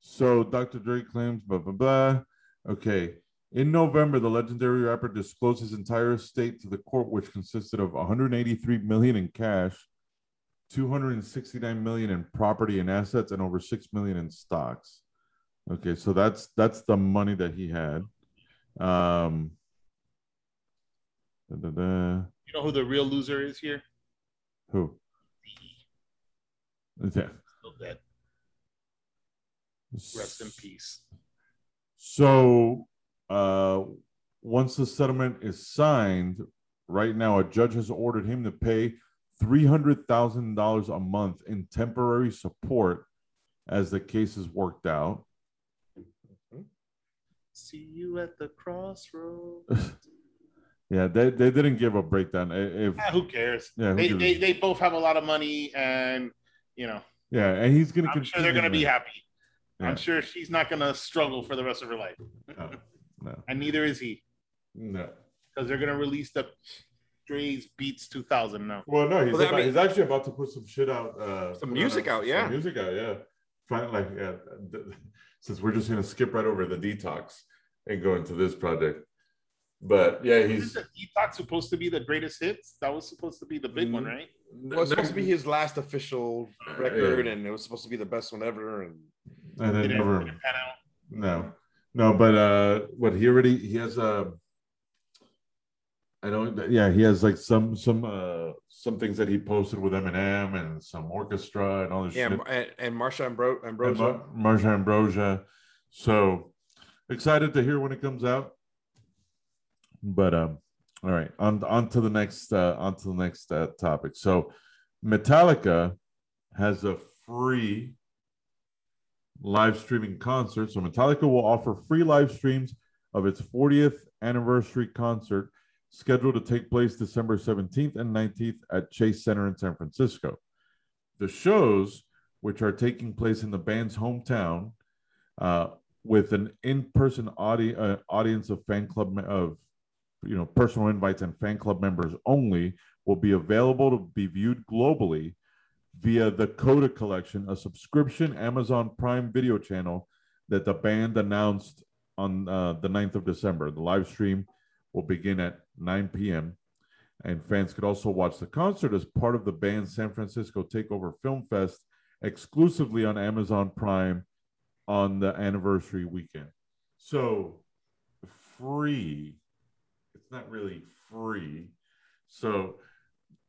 Speaker 2: so Dr. Dre claims blah blah blah. Okay, in November, the legendary rapper disclosed his entire estate to the court, which consisted of 183 million in cash, 269 million in property and assets, and over six million in stocks. Okay, so that's that's the money that he had. Um, da, da, da.
Speaker 4: You know who the real loser is here?
Speaker 2: who? Yeah.
Speaker 4: Still dead. Rest in peace.
Speaker 2: So, uh, once the settlement is signed, right now a judge has ordered him to pay three hundred thousand dollars a month in temporary support as the case is worked out.
Speaker 4: See you at the crossroads.
Speaker 2: Yeah, they, they didn't give a breakdown. If
Speaker 4: Ah, who cares?
Speaker 2: yeah, who
Speaker 4: They,
Speaker 2: a-
Speaker 4: they they both have a lot of money, and you know,
Speaker 2: yeah, and he's gonna.
Speaker 4: I'm sure they're gonna be happy.
Speaker 2: that.
Speaker 4: I'm sure she's not gonna struggle for the rest of her life,
Speaker 2: No, no,
Speaker 4: and neither is he,
Speaker 2: no.
Speaker 4: because they're gonna release the Dre's Beats 2000 now.
Speaker 2: Well, no, he's,
Speaker 3: Well, that
Speaker 2: about-
Speaker 3: mean-
Speaker 2: he's actually about to put some shit out. Uh,
Speaker 3: Some music out, yeah.
Speaker 2: Some music out, yeah. Finally, like, yeah. th- Since we're just gonna skip right over the detox and go into this project, but yeah,
Speaker 4: Isn't
Speaker 2: he's
Speaker 4: the Detox supposed to be the greatest hits? That was supposed to be the big one, right?
Speaker 3: well, it's supposed to be his last official record, and it was supposed to be the best one ever. And
Speaker 2: and
Speaker 4: it,
Speaker 2: never.
Speaker 4: did it pan out?
Speaker 2: No, no, but uh, what he already he has a. I know, that- yeah, he has like some some uh some things that he posted with Eminem and some orchestra and all this
Speaker 3: yeah,
Speaker 2: shit.
Speaker 3: and, and Marsha Ambro-
Speaker 2: and
Speaker 3: Ambrosia.
Speaker 2: Mar- Marsha Ambrosia. So excited to hear when it comes out. But um, all right, on on to the next uh, on to the next uh, topic. So Metallica has a free live streaming concert. So Metallica will offer free live streams of its 40th anniversary concert scheduled to take place December 17th and 19th at Chase Center in San Francisco. The shows, which are taking place in the band's hometown, uh, with an in-person audi- uh, audience of fan club me- of you know personal invites and fan club members only, will be available to be viewed globally via the Coda Collection, a subscription Amazon Prime video channel that the band announced on uh, the 9th of December. The live stream will begin at 9 p.m. And fans could also watch the concert as part of the band's San Francisco Takeover Film Fest exclusively on Amazon Prime on the anniversary weekend. So free. It's not really free. So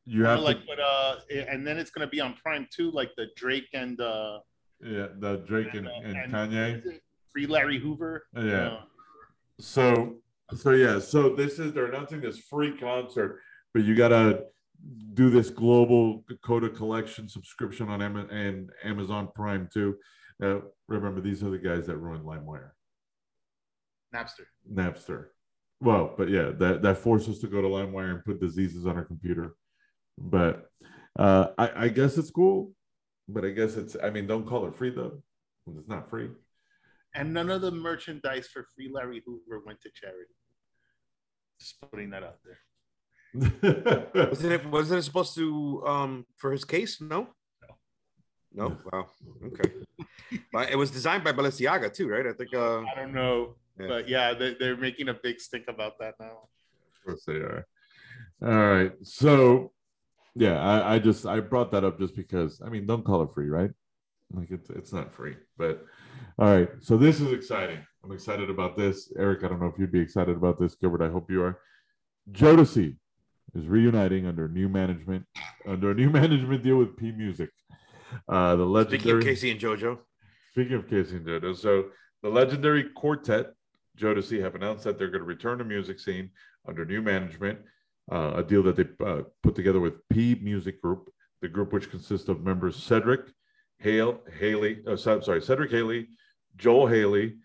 Speaker 2: you have
Speaker 4: like
Speaker 2: to,
Speaker 4: what uh and then it's gonna be on Prime too, like the Drake and uh
Speaker 2: yeah, the Drake and, and Kanye.
Speaker 4: is it Free Larry Hoover.
Speaker 2: Yeah.
Speaker 4: Uh,
Speaker 2: So so yeah, so this is they're announcing this free concert, but you gotta do this global Coda collection subscription on Am- and Amazon Prime too. Uh, remember, these are the guys that ruined LimeWire,
Speaker 4: Napster.
Speaker 2: Napster. Well, but yeah, that that forced us to go to LimeWire and put diseases on our computer. But uh, I, I guess it's cool. But I guess it's. I mean, don't call it free though. It's not free.
Speaker 4: And none of the merchandise for Free Larry Hoover went to charity. Just putting that out there.
Speaker 3: Wasn't it? Wasn't it supposed to um for his case? No. No. Wow. Okay. but it was designed by Balenciaga too, right? I think. Uh,
Speaker 4: I don't know.
Speaker 3: Yeah.
Speaker 4: But yeah, they, they're making a big stink about that now.
Speaker 2: Of course they are. All right. So yeah, I, I just I brought that up just because I mean don't call it free, right? Like it's it's not free. But all right. So this is exciting. I'm excited about this. Eric, I don't know if you'd be excited about this. Gilbert, I hope you are. Jodeci is reuniting under new management, under a new management deal with P Music. Uh the
Speaker 3: speaking
Speaker 2: legendary
Speaker 3: of K-Ci and JoJo,
Speaker 2: Speaking of K-Ci and JoJo, so the legendary quartet Jodeci have announced that they're going to return to music scene under new management, uh, a deal that they uh, put together with P Music Group, the group which consists of members Cedric, Hale, Hailey, so- sorry, Cedric Hailey, Joel Hailey,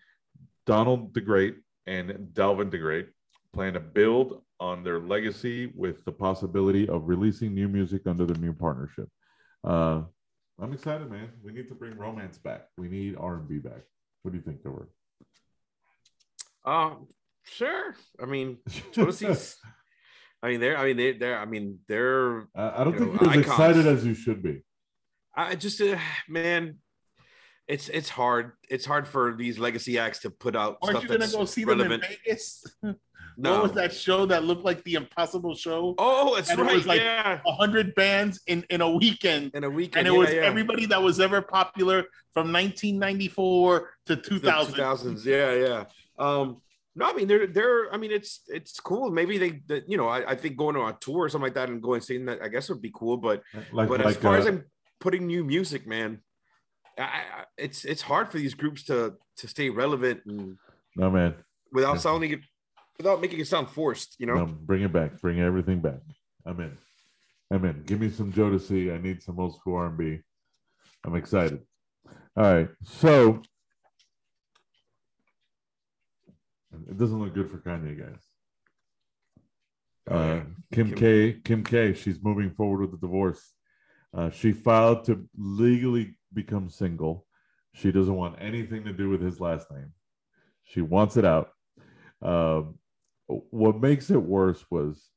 Speaker 2: Donald DeGrate, and Dalvin DeGrate, plan to build on their legacy with the possibility of releasing new music under their new partnership. Uh, I'm excited, man. We need to bring romance back. We need R and B back. What do you think, Dover?
Speaker 6: Um, sure. I mean, Jodeci's. I mean, they're. I mean, they. They're. I mean, they're.
Speaker 2: I I don't
Speaker 6: You
Speaker 2: think
Speaker 6: know,
Speaker 2: you're as excited as you should be.
Speaker 6: I just, uh, man, it's it's hard. It's hard for these legacy acts to put out
Speaker 4: Aren't
Speaker 6: stuff
Speaker 4: you gonna
Speaker 6: that's
Speaker 4: go see them in Vegas?
Speaker 6: no.
Speaker 4: What was that show that looked like the Impossible Show?
Speaker 6: Oh, that's
Speaker 4: And it
Speaker 6: right.
Speaker 4: was like-
Speaker 6: yeah.
Speaker 4: A hundred bands in in a weekend,
Speaker 6: In a weekend.
Speaker 4: and it
Speaker 6: yeah,
Speaker 4: was
Speaker 6: yeah.
Speaker 4: everybody that was ever popular from 1994 to
Speaker 6: The
Speaker 4: 2000.
Speaker 6: 2000s. Yeah, yeah. Um, no, I mean they're they're. I mean it's it's cool. Maybe they, that you know, I, I think going on a tour or something like that and going seeing that I guess would be cool. But
Speaker 2: Like,
Speaker 6: but
Speaker 2: like
Speaker 6: as far
Speaker 2: uh,
Speaker 6: as I'm putting new music, man, I, I, it's it's hard for these groups to to stay relevant and
Speaker 2: no man,
Speaker 6: without
Speaker 2: Yeah.
Speaker 6: sounding it without making it sound forced. You know.
Speaker 2: no, bring it back. Bring everything back. I'm in. I'm in. Give me some Jodeci. I need some old school R&B. I'm excited. All right, so it doesn't look good for Kanye, guys.
Speaker 6: Oh,
Speaker 2: Uh. Kim,
Speaker 6: Kim-
Speaker 2: K. Kim K. She's moving forward with the divorce. Uh, she filed to legally become single. She doesn't want anything to do with his last name. She wants it out. Um, what makes it worse was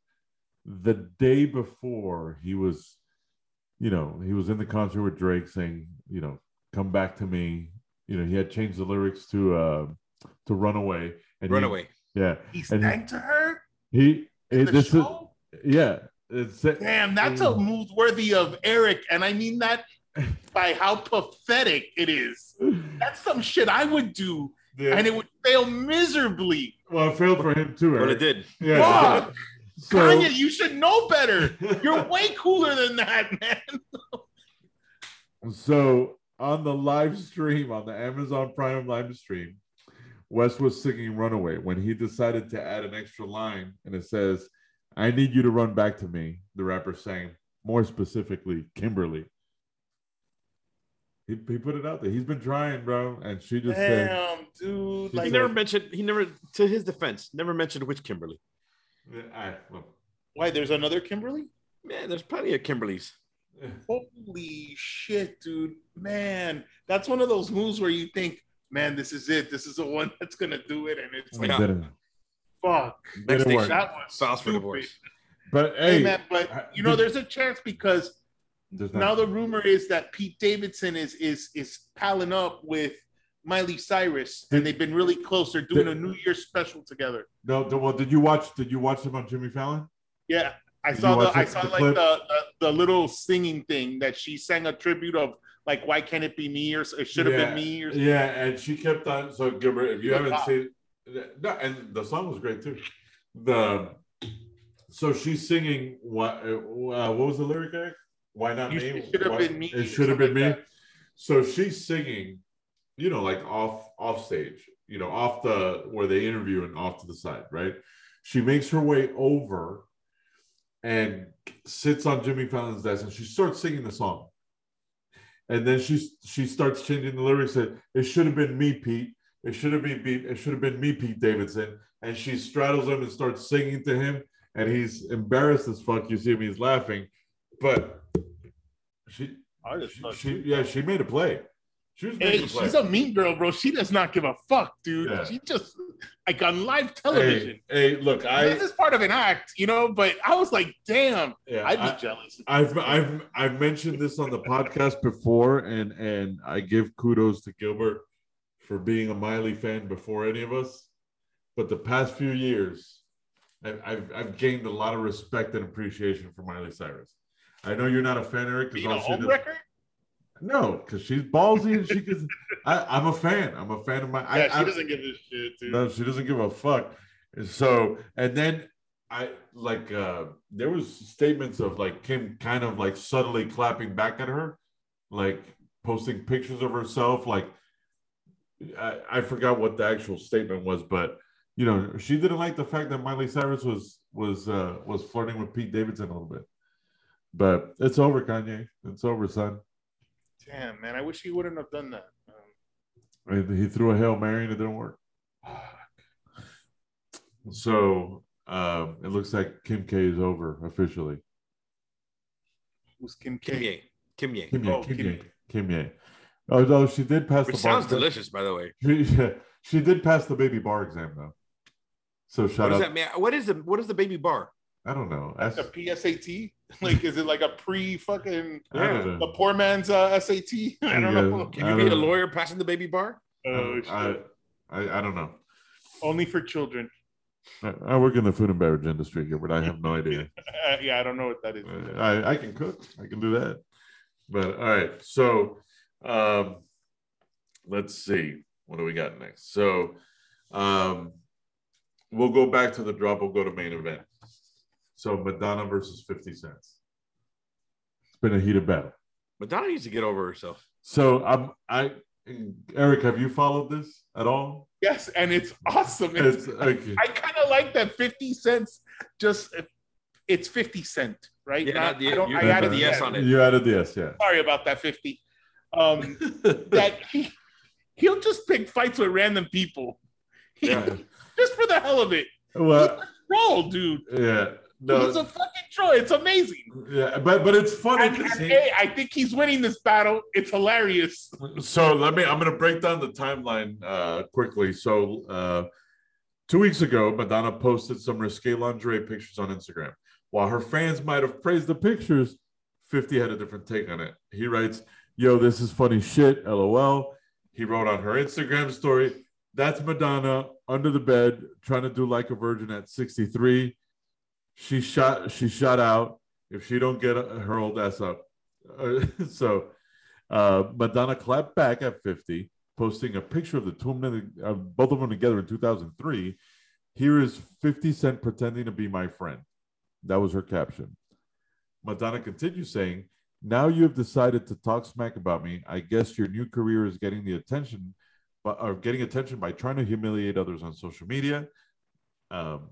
Speaker 2: the day before he was, you know, he was in the concert with Drake saying, you know, come back to me. You know, he had changed the lyrics to uh, to Runaway. And he-
Speaker 6: Runaway.
Speaker 2: yeah,
Speaker 4: He
Speaker 2: And he-
Speaker 4: sang to her
Speaker 2: he.
Speaker 4: in
Speaker 2: It,
Speaker 4: the
Speaker 2: this is yeah. It's
Speaker 4: Damn, that's a move worthy of Eric, and I mean that by how pathetic it is. That's some shit I would do,
Speaker 2: Yeah.
Speaker 4: and it would fail miserably.
Speaker 2: well, it failed for him too.
Speaker 6: But
Speaker 2: Eric.
Speaker 6: it did.
Speaker 2: Yeah.
Speaker 4: Fuck.
Speaker 2: So,
Speaker 4: Kanye, you should know better. You're way cooler than that, man.
Speaker 2: so on the live stream on the Amazon Prime live stream, West was singing "Runaway" when he decided to add an extra line, and it says, "I need you to run back to me." The rapper sang, more specifically, Kimberly. He, he put it out there. He's been trying, bro, and she just said,
Speaker 4: Damn, dude.
Speaker 2: She
Speaker 6: He
Speaker 4: Like,
Speaker 6: never mentioned. He never, to his defense, never mentioned which Kimberly.
Speaker 2: I, well,
Speaker 4: why? There's another Kimberly?
Speaker 6: Man, there's plenty of Kimberlys.
Speaker 4: Holy shit, dude. Man, that's one of those moves where you think, man, this is it. This is the one that's gonna do it, and it's like,
Speaker 6: Yeah.
Speaker 4: fuck.
Speaker 2: didn't
Speaker 6: station.
Speaker 4: That was
Speaker 6: Files for
Speaker 4: stupid.
Speaker 6: divorce.
Speaker 2: But
Speaker 4: Hey,
Speaker 2: hey,
Speaker 4: man, but you know, there's a chance because
Speaker 2: there's not-
Speaker 4: now the rumor is that Pete Davidson is is is palling up with Miley Cyrus, and they've been really close. They're doing a New Year's special together.
Speaker 2: no. Well, did you watch? Did you watch them on Jimmy Fallon?
Speaker 4: Yeah, I
Speaker 2: Did
Speaker 4: saw the I saw
Speaker 2: the
Speaker 4: like the, the the little singing thing that she sang a tribute of like why can't it be me or it should have
Speaker 2: Yeah.
Speaker 4: been me or
Speaker 2: Yeah, and she kept on. So Gilbert, if you haven't seen, no, and the song was great too. The so she's singing what? Uh, what was the lyric? Eric? Why not
Speaker 4: You-
Speaker 2: me?
Speaker 4: it should have been me
Speaker 2: It should have been me. So she's singing, you know, like off off stage, you know, off the where they interview and off to the side, right? She makes her way over and sits on Jimmy Fallon's desk and she starts singing the song. And then she she starts changing the lyrics. That it should have been me, Pete. It should have been Pete. It should have been me, Pete Davidson. And she straddles him and starts singing to him. And he's embarrassed as fuck. You see him, he's laughing. But she,
Speaker 4: I just
Speaker 2: she,
Speaker 4: thought
Speaker 2: she yeah, she made a play. She was
Speaker 4: Hey,
Speaker 2: a play.
Speaker 4: she's a mean girl, bro. She does not give a fuck, dude.
Speaker 2: Yeah.
Speaker 4: She just like on live television.
Speaker 2: Hey, hey, look, I
Speaker 4: this is part of an act, you know. But I was like, damn,
Speaker 2: yeah,
Speaker 4: I'd be
Speaker 2: I,
Speaker 4: jealous.
Speaker 2: I've I've I've mentioned this on the podcast before, and and I give kudos to Gilbert for being a Miley fan before any of us. But the past few years, I've I've, I've gained a lot of respect and appreciation for Miley Cyrus. I know you're not a fan, Eric.
Speaker 4: Being a
Speaker 2: all she
Speaker 4: home
Speaker 2: does-
Speaker 4: record.
Speaker 2: No, because she's ballsy and she can. I, I'm a fan. I'm a fan of my. I,
Speaker 4: Yeah, she
Speaker 2: I-
Speaker 4: doesn't give a shit, dude.
Speaker 2: No, she doesn't give a fuck. And so, and then I like uh there was statements of like Kim kind of like subtly clapping back at her, like posting pictures of herself. Like I, I forgot what the actual statement was, but you know, she didn't like the fact that Miley Cyrus was was uh was flirting with Pete Davidson a little bit. But it's over, Kanye. It's over, son.
Speaker 4: Damn, man, I wish he wouldn't have done that. Um,
Speaker 2: He threw a hail mary and it didn't work. So um, it looks like Kim K is over officially.
Speaker 4: who's Kim K?
Speaker 6: Kim
Speaker 4: K?
Speaker 6: Ye. Kim Ye.
Speaker 2: Kim Ye,
Speaker 4: Oh,
Speaker 2: Kim
Speaker 4: Kim-
Speaker 2: Ye. Kimye. Although she did pass
Speaker 6: Which
Speaker 2: the bar.
Speaker 6: sounds delicious, by the way.
Speaker 2: She, she did pass the baby bar exam though. So shout
Speaker 6: What does
Speaker 2: out.
Speaker 6: that mean? What is the what is the baby bar?
Speaker 2: I don't know. Ask-
Speaker 4: A PSAT? Like, is it like a pre fucking
Speaker 2: I
Speaker 4: the poor man's uh, SAT? I don't know.
Speaker 6: Can you be a lawyer passing the baby bar?
Speaker 4: Oh,
Speaker 2: I. I, I don't know.
Speaker 4: Only for children.
Speaker 2: I, I work in the food and beverage industry here, but I have no idea.
Speaker 4: Uh, yeah, I don't know what that is.
Speaker 2: I, I can cook. I can do that. But all right. So um let's see. What do we got next? So um we'll go back to the drop. We'll go to main event. So Madonna versus 50 cents. It's been a heated battle.
Speaker 6: Madonna needs to get over herself.
Speaker 2: So I'm I Eric, have you followed this at all?
Speaker 4: Yes, and it's awesome. It's,
Speaker 2: It's okay.
Speaker 4: I kind of like that 50 cents. Just it's 50 cent, right?
Speaker 6: Yeah,
Speaker 4: Not-
Speaker 6: the-
Speaker 4: I, don't,
Speaker 6: you
Speaker 4: I
Speaker 6: added
Speaker 4: added
Speaker 6: the
Speaker 4: the
Speaker 6: S
Speaker 4: S
Speaker 6: on it.
Speaker 2: You added the S, yeah.
Speaker 4: Sorry about that 50. Um, that he, he'll just pick fights with random people. He,
Speaker 6: Yeah.
Speaker 4: Just for the hell of it.
Speaker 2: well,
Speaker 4: Troll, dude.
Speaker 2: yeah.
Speaker 4: He's
Speaker 2: No,
Speaker 4: a fucking troll. It's amazing.
Speaker 2: yeah, but but it's funny
Speaker 4: And, and,
Speaker 2: he-
Speaker 4: hey, I think he's winning this battle. It's hilarious.
Speaker 2: So let me. I'm to break down the timeline uh, quickly. So uh, two weeks ago, Madonna posted some risque lingerie pictures on Instagram. While her fans might have praised the pictures, 50 had a different take on it. He writes, "Yo, this is funny shit." LOL. He wrote on her Instagram story, "That's Madonna under the bed trying to do like a virgin at 63. She shot. She shot out. If she don't get her old ass up." So. Uh, Madonna clapped back at 50, posting a picture of the two of them, uh, both of them together in 2003. Here is 50 Cent pretending to be my friend. That was her caption. Madonna continues saying, Now you have decided to talk smack about me. I guess your new career is getting the attention, or getting attention by trying to humiliate others on social media. Um,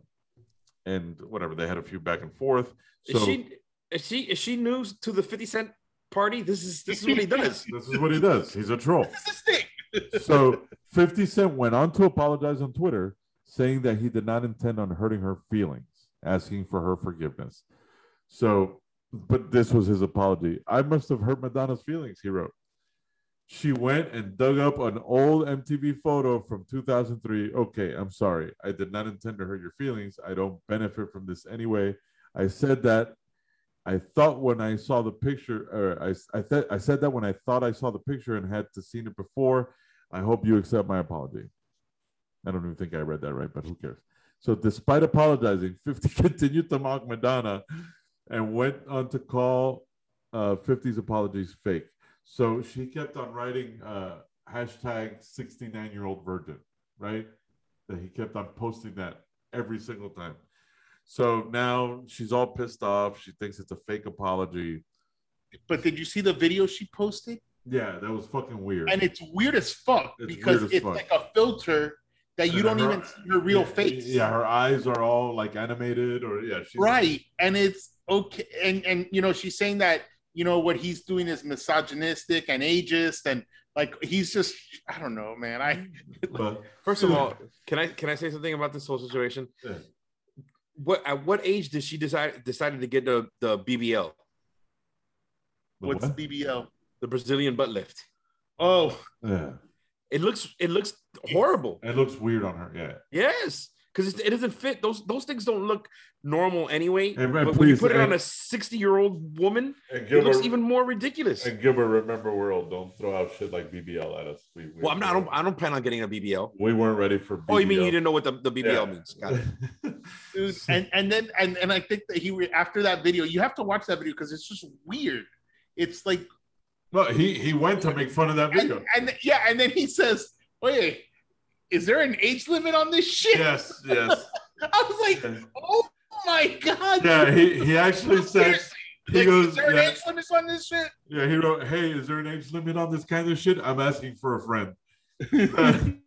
Speaker 2: and whatever, they had a few back and forth. So
Speaker 6: is she is she is she new to the 50 Cent party? This is this is what he does.
Speaker 2: this is what he does. He's a troll.
Speaker 4: This is his thing.
Speaker 2: so 50 Cent went on to apologize on Twitter, saying that he did not intend on hurting her feelings, asking for her forgiveness. So, but this was his apology. I must have hurt Madonna's feelings, he wrote. She went and dug up an old MTV photo from 2003. Okay, I'm sorry. I did not intend to hurt your feelings. I don't benefit from this anyway. I said that I thought when I saw the picture, or I, I, th- I said that when I thought I saw the picture and had to seen it before. I hope you accept my apology. I don't even think I read that right, but who cares? So, despite apologizing, 50 continued to mock Madonna and went on to call uh, 50's apologies fake. So, she kept on writing uh, hashtag 69 year old virgin, right? That he kept on posting that every single time. So now she's all pissed off. She thinks it's a fake apology.
Speaker 4: But did you see the video she posted?
Speaker 2: Yeah, that was fucking weird.
Speaker 4: And it's weird as fuck
Speaker 2: It's
Speaker 4: because
Speaker 2: as
Speaker 4: it's
Speaker 2: fuck.
Speaker 4: like a filter that you
Speaker 2: And
Speaker 4: don't
Speaker 2: her-
Speaker 4: even see her real
Speaker 2: Yeah,
Speaker 4: face.
Speaker 2: Yeah, her eyes are all like animated, or yeah, she's
Speaker 4: right and it's okay and and you know she's saying that you know what he's doing is misogynistic and ageist and like he's just i don't know man i
Speaker 2: But
Speaker 6: First of all, can I can I say something about this whole situation?
Speaker 2: Yeah.
Speaker 6: What at what age did she decide decided to get the the BBL,
Speaker 4: what's
Speaker 2: what?
Speaker 4: bbl
Speaker 6: the Brazilian butt lift?
Speaker 4: oh
Speaker 2: yeah,
Speaker 6: It looks it looks horrible.
Speaker 2: it looks weird on her. Yeah,
Speaker 6: Yes, because it doesn't fit. Those those things don't look normal anyway.
Speaker 2: And- and
Speaker 6: but when you
Speaker 2: please,
Speaker 6: put it on a sixty year old woman, it looks even more ridiculous.
Speaker 2: and Gilbert, remember, world, don't throw out shit like BBL at us. We, we,
Speaker 6: Well, I'm not. I don't, I don't plan on getting a BBL.
Speaker 2: we weren't ready for. BBL.
Speaker 6: Oh, you mean you didn't know what the, the BBL
Speaker 2: Yeah.
Speaker 6: means? Got it.
Speaker 4: dude and and then and and i think that he re- after that video you have to watch that video because it's just weird it's like
Speaker 2: well, he he went to make fun of that
Speaker 4: and,
Speaker 2: video.
Speaker 4: and yeah and then he says wait is there an age limit on this shit
Speaker 2: yes, yes.
Speaker 4: i was like oh my god
Speaker 2: Yeah, he he actually said he
Speaker 4: Like,
Speaker 2: goes.
Speaker 4: is there an
Speaker 2: yeah.
Speaker 4: age limit on this shit
Speaker 2: Yeah, he wrote, "Hey, is there an age limit on this kind of shit? I'm asking for a friend."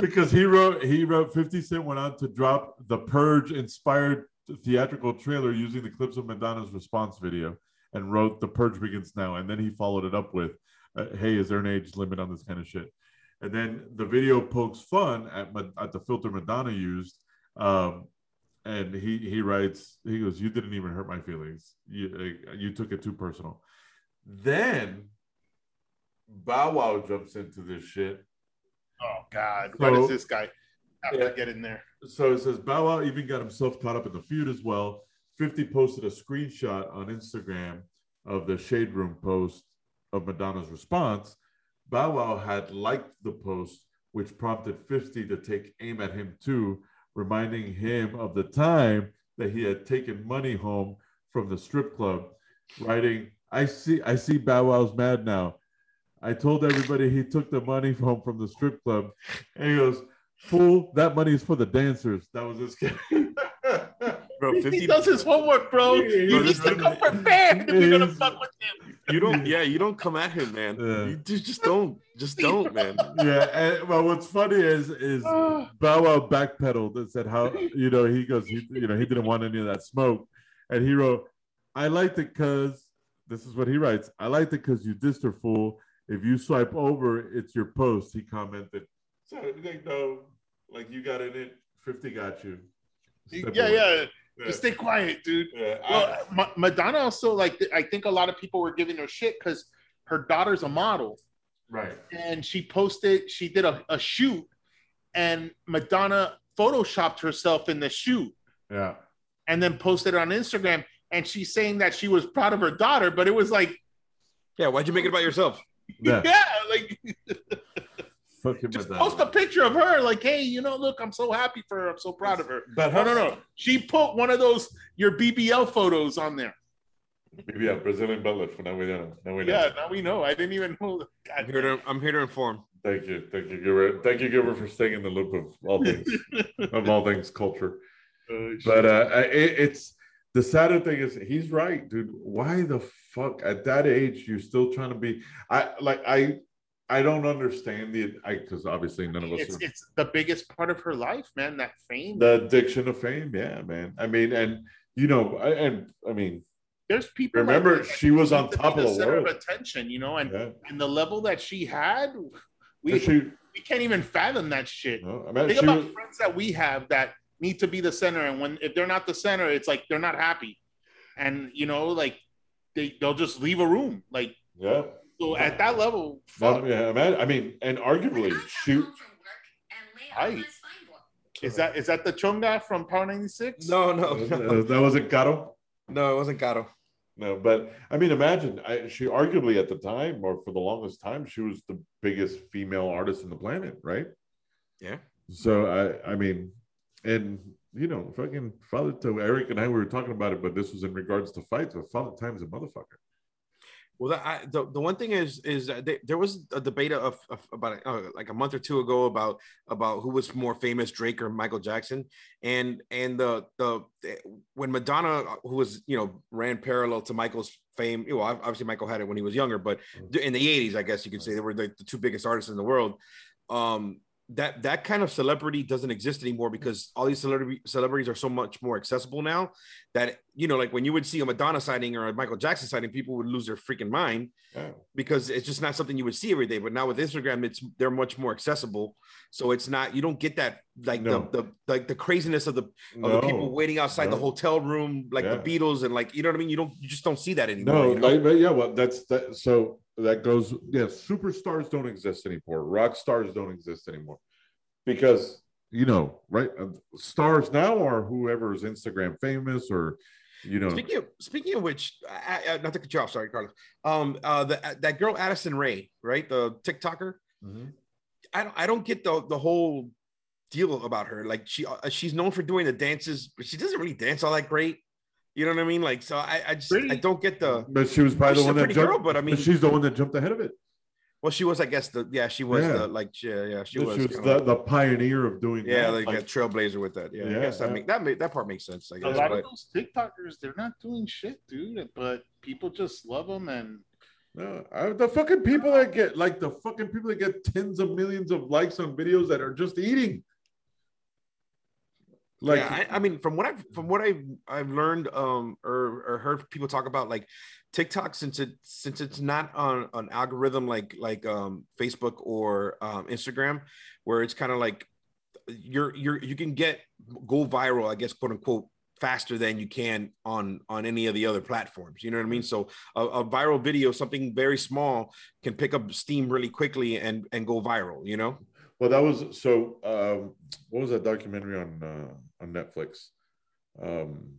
Speaker 2: because he wrote, he wrote, 50 Cent went on to drop the Purge inspired theatrical trailer using the clips of Madonna's response video, and wrote, "The Purge begins now." And then he followed it up with, uh, "Hey, is there an age limit on this kind of shit?" And then the video pokes fun at at the filter Madonna used. Um, and he he writes he goes you didn't even hurt my feelings you uh, you took it too personal Then Bow Wow jumps into this shit.
Speaker 4: Oh God,
Speaker 2: So-
Speaker 4: what does this guy have
Speaker 2: Yeah.
Speaker 4: to get in there?
Speaker 2: So it says Bow Wow even got himself caught up in the feud as well. 50 posted a screenshot on Instagram of the Shade Room post of Madonna's response. Bow Wow had liked the post, which prompted 50 to take aim at him too, reminding him of the time that he had taken money home from the strip club, writing, I see, I see Bow Wow's mad now. I told everybody he took the money home from the strip club. And he goes, Fool, that money is for the dancers. That was his
Speaker 6: Bro,
Speaker 4: He does his homework, bro.
Speaker 2: Yeah,
Speaker 4: He needs to come prepared if you're gonna fuck with him.
Speaker 6: You don't yeah, you don't come at him, man.
Speaker 2: Yeah.
Speaker 6: You just, just don't. Just don't, man.
Speaker 2: yeah, and well, what's funny is is Bow Wow backpedaled and said how you know he goes he you know he didn't want any of that smoke, and he wrote, "I liked it because this is what he writes. I liked it because you dissed her fool. If you swipe over, it's your post." He commented. So like no, like you got in it. Fifty got you. Step
Speaker 4: Yeah,
Speaker 2: away.
Speaker 4: yeah.
Speaker 2: Yeah.
Speaker 4: Just stay quiet, dude.
Speaker 2: yeah. I-
Speaker 4: Well, Ma- Madonna also like I think a lot of people were giving her shit because her daughter's a model
Speaker 2: right.
Speaker 4: and she posted she did a, a shoot and Madonna photoshopped herself in the shoot
Speaker 2: Yeah.
Speaker 4: and then posted it on Instagram and she's saying that she was proud of her daughter, but it was like
Speaker 6: Yeah, why'd you make it about yourself?
Speaker 2: Yeah.
Speaker 4: yeah, like
Speaker 2: Fucking
Speaker 4: just
Speaker 2: Madonna.
Speaker 4: post a picture of her, like, hey, you know, look, I'm so happy for her, I'm so proud of her.
Speaker 2: But
Speaker 4: No, no, no. She put one of those your BBL photos on there.
Speaker 2: Maybe yeah, Brazilian butt lift. Now we know. Now we know.
Speaker 4: Yeah, now we know. I didn't even know.
Speaker 6: I'm here to I'm here to inform.
Speaker 2: Thank you, thank you, Gilbert. Thank you, Gilbert, for staying in the loop of all things, of all things culture.
Speaker 4: Uh,
Speaker 2: But uh, it, it's the sadder thing is he's right, dude. Why the fuck at that age you're still trying to be? I like I I don't understand the I because obviously none of us
Speaker 4: it's
Speaker 2: are,
Speaker 4: it's the biggest part of her life, man. That fame.
Speaker 2: the addiction of fame. Yeah, man. I mean, and you know, I, and I mean,
Speaker 4: There's people.
Speaker 2: remember
Speaker 4: like
Speaker 2: she was on
Speaker 4: to
Speaker 2: top of the
Speaker 4: center
Speaker 2: world.
Speaker 4: attention, you know, and
Speaker 2: Yeah.
Speaker 4: and the level that she had, we
Speaker 2: she,
Speaker 4: we can't even fathom that shit.
Speaker 2: no, I mean,
Speaker 4: Think about
Speaker 2: was,
Speaker 4: friends that we have that need to be the center, and when if they're not the center, it's like they're not happy, and you know, like they they'll just leave a room, like
Speaker 2: yeah.
Speaker 4: So at that level.
Speaker 2: No,
Speaker 4: Fuck.
Speaker 2: yeah. I mean, and arguably, shoot.
Speaker 4: Right. Is that is that the Chung chonga from Power 96?
Speaker 6: No, no, no,
Speaker 2: that wasn't Caro.
Speaker 6: no, it wasn't Gato.
Speaker 2: No, but I mean, imagine I, she arguably at the time, or for the longest time, she was the biggest female artist in the planet, right?
Speaker 6: Yeah.
Speaker 2: So I, I mean, and you know, fucking Father to Eric and I we were talking about it, but this was in regards to fights. But Father Time's a motherfucker.
Speaker 6: Well, that, I, the, the one thing is is that there, there was a debate of, of about uh, like a month or two ago about about who was more famous, Drake or Michael Jackson, and and the the when Madonna, who was you know ran parallel to Michael's fame, you know, obviously Michael had it when he was younger, but in the '80s, I guess you could say they were like the two biggest artists in the world. Um, that that kind of celebrity doesn't exist anymore because all these celebrity celebrities are so much more accessible now that you know like when you would see a madonna sighting or a michael jackson sighting people would lose their freaking mind
Speaker 2: Yeah.
Speaker 6: because it's just not something you would see every day but now with instagram it's they're much more accessible so it's not you don't get that like
Speaker 2: No.
Speaker 6: the, the like the craziness of the of
Speaker 2: No,
Speaker 6: the people waiting outside the hotel room like
Speaker 2: Yeah.
Speaker 6: the beatles and like you know what i mean you don't you just don't see that anymore
Speaker 2: no,
Speaker 6: you know?
Speaker 2: like, but yeah, well, that's that. So that goes. Yeah, superstars don't exist anymore. Rock stars don't exist anymore because you know, right? uh, Stars now are whoever's Instagram famous or you know.
Speaker 6: Speaking of speaking of which, I, I, not to cut you off, sorry, Carlos. Um, uh, the, that girl Addison Ray, right, the TikToker.
Speaker 2: Mhm.
Speaker 6: I don't, I don't get the the whole deal about her. Like she, uh, she's known for doing the dances, but she doesn't really dance all that great. You know what I mean? Like, so I, I just,
Speaker 4: Pretty.
Speaker 6: I don't get the.
Speaker 2: But she was probably the one that
Speaker 6: pretty
Speaker 2: jumped.
Speaker 6: girl, but I mean-
Speaker 2: she's the one that jumped ahead of it.
Speaker 6: Well, she was, I guess, the yeah, she was
Speaker 2: Yeah.
Speaker 6: the like, yeah, yeah, she
Speaker 2: She
Speaker 6: was,
Speaker 2: was,
Speaker 6: you know,
Speaker 2: the, the pioneer of doing
Speaker 6: yeah,
Speaker 2: that.
Speaker 6: like a trailblazer with that. Yeah, I
Speaker 2: Yeah,
Speaker 6: guess that
Speaker 2: yeah.
Speaker 6: make that make, that part makes sense. I guess, a
Speaker 4: lot
Speaker 6: but
Speaker 4: of those TikTokers, they're not doing shit, dude. But people just love them, and
Speaker 2: No, I, the fucking people that get like the fucking people that get tens of millions of likes on videos that are just eating. Like,
Speaker 6: yeah, I, I mean, from what I've from what I've I've learned um or or heard people talk about like TikTok since it since it's not on an algorithm like like um Facebook or um Instagram where it's kind of like you're you're you can get go viral I guess quote unquote faster than you can on on any of the other platforms. You know what I mean? So a, a viral video, something very small, can pick up steam really quickly and and go viral. You know?
Speaker 2: Well, that was so. Um, what was that documentary on uh, on Netflix? Um,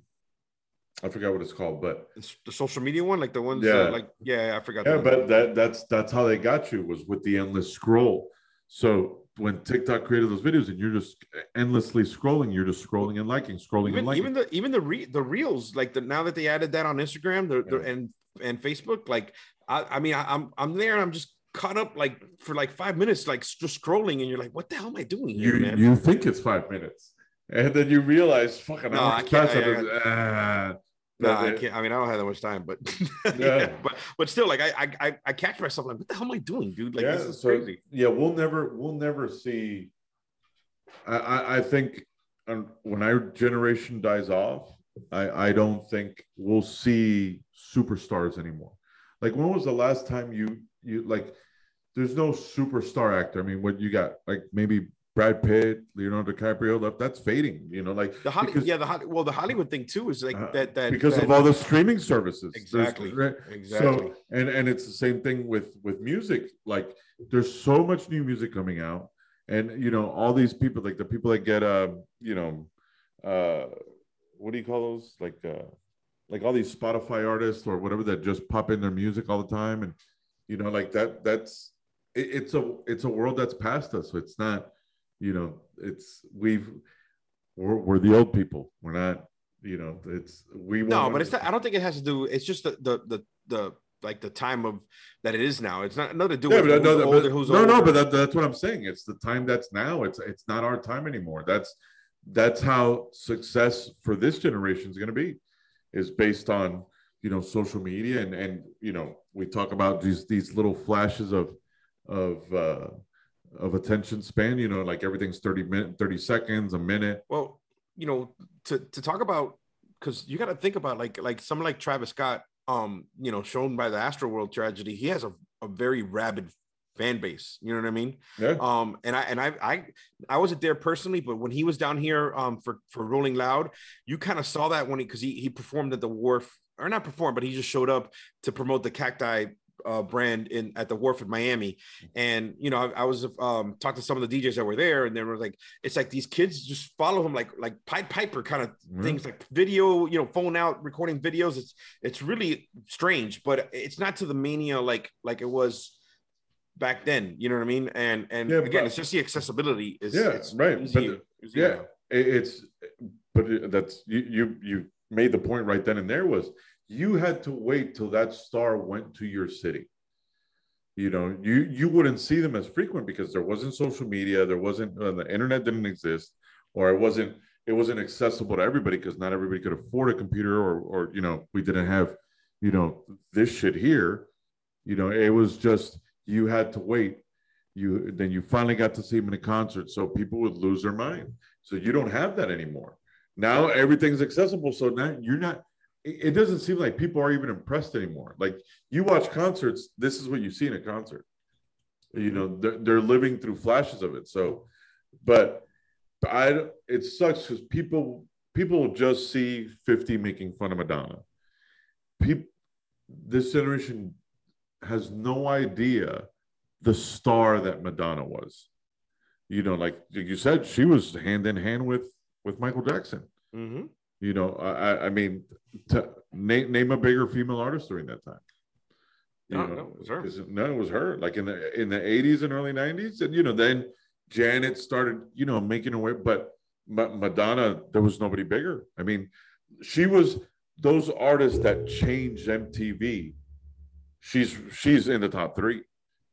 Speaker 2: I forgot what it's called, but
Speaker 6: It's the social media one, like the ones,
Speaker 2: Yeah.
Speaker 6: uh, like yeah, I forgot.
Speaker 2: yeah,
Speaker 6: one.
Speaker 2: but that that's that's how they got you was with the endless scroll. So when TikTok created those videos and you're just endlessly scrolling, you're just scrolling and liking, scrolling and liking.
Speaker 6: even the even the re, the reels like the now that they added that on Instagram the, the,
Speaker 2: Yeah.
Speaker 6: and and Facebook like I, I mean I, I'm I'm there and I'm just caught up like for like five minutes like just scrolling and you're like what the hell am I doing here
Speaker 2: you
Speaker 6: man
Speaker 2: you think it's five minutes, and then you realize, fucking,
Speaker 6: No, I can't- I-
Speaker 2: and it's, ah.
Speaker 6: no I can't I mean I don't have that much time but
Speaker 2: Yeah.
Speaker 6: yeah. but but still like I, I I I catch myself like what the hell am I doing dude like
Speaker 2: yeah,
Speaker 6: this is
Speaker 2: so
Speaker 6: crazy
Speaker 2: yeah, we'll never we'll never see. I I, I think um, when our generation dies off, I I don't think we'll see superstars anymore. Like when was the last time you you like? There's no superstar actor. I mean, what you got? Like maybe Brad Pitt, Leonardo DiCaprio. That that's fading. You know, like
Speaker 6: the Hollywood
Speaker 2: because-
Speaker 6: yeah the well the Hollywood thing too is like
Speaker 2: Uh,
Speaker 6: that that
Speaker 2: because
Speaker 6: that,
Speaker 2: of all the streaming services.
Speaker 6: Exactly
Speaker 2: right?
Speaker 6: exactly
Speaker 2: So and and it's the same thing with with music. Like there's so much new music coming out, and you know all these people, like the people that get uh you know, uh, what do you call those? Like uh, like all these Spotify artists or whatever that just pop in their music all the time, and you know like that. That's it, it's a it's a world that's past us. So it's not, you know, it's we've we're we're the old people. We're not. You know, it's we.
Speaker 6: No, but it's not, I don't think it has to do. It's just the the the the like the time of that it is now. It's not nothing to do
Speaker 2: Yeah,
Speaker 6: with
Speaker 2: but
Speaker 6: who's
Speaker 2: no, no,
Speaker 6: older,
Speaker 2: but-
Speaker 6: who's
Speaker 2: no,
Speaker 6: older.
Speaker 2: no, but that, that's what I'm saying. It's the time that's now. It's it's not our time anymore. That's that's how success for this generation is going to be, is based on you know social media and and you know we talk about these these little flashes of of uh, of attention span. You know, like everything's thirty minutes thirty seconds, a minute.
Speaker 6: well, you know, to to talk about because you got to think about like like someone like Travis Scott, um, you know, shown by the Astroworld tragedy, he has a, a very rabid fan base. You know what I mean?
Speaker 2: Yeah,
Speaker 6: Um, and I and I I I wasn't there personally, but when he was down here um for for Rolling Loud, you kind of saw that when he because he he performed at the wharf or not perform, but he just showed up to promote the cacti uh, brand in at the wharf in Miami. And you know, I, I was um talking to some of the DJs that were there, and they were like, it's like these kids just follow him like like Pied Piper kind of
Speaker 2: Mhm.
Speaker 6: things, like video, you know, phone out recording videos. It's it's really strange, but it's not to the mania like like it was back then. You know what I mean? And and
Speaker 2: Yeah,
Speaker 6: again,
Speaker 2: but-
Speaker 6: it's just the accessibility is
Speaker 2: Yeah,
Speaker 6: it's
Speaker 2: right, but
Speaker 6: easier-
Speaker 2: the-
Speaker 6: easier
Speaker 2: yeah. It- it's but that's you you you made the point right then and there was you had to wait till that star went to your city. You know you you wouldn't see them as frequent because there wasn't social media there wasn't uh, the internet didn't exist or it wasn't it wasn't accessible to everybody because not everybody could afford a computer or or you know we didn't have you know this shit here. You know it was just you had to wait. You then you finally got to see him in a concert so people would lose their mind. So you don't have that anymore now everything's accessible so now you're not it doesn't seem like people are even impressed anymore. Like you watch concerts this is what you see in a concert. You know they're, they're living through flashes of it so but i it sucks because people people just see 50 making fun of madonna. People this generation has no idea the star that madonna was. You know like you said she was hand in hand with with michael jackson
Speaker 6: Mhm.
Speaker 2: you know, I, I- I mean, to name name a bigger female artist during that time. You
Speaker 6: No,
Speaker 2: know,
Speaker 6: no, it was her.
Speaker 2: No, it was her. Like in the in the eighties and early nineties, and you know, then Janet started, you know, making her way. But Ma- Madonna, there was nobody bigger. I mean, she was those artists that changed MTV. She's she's in the top three.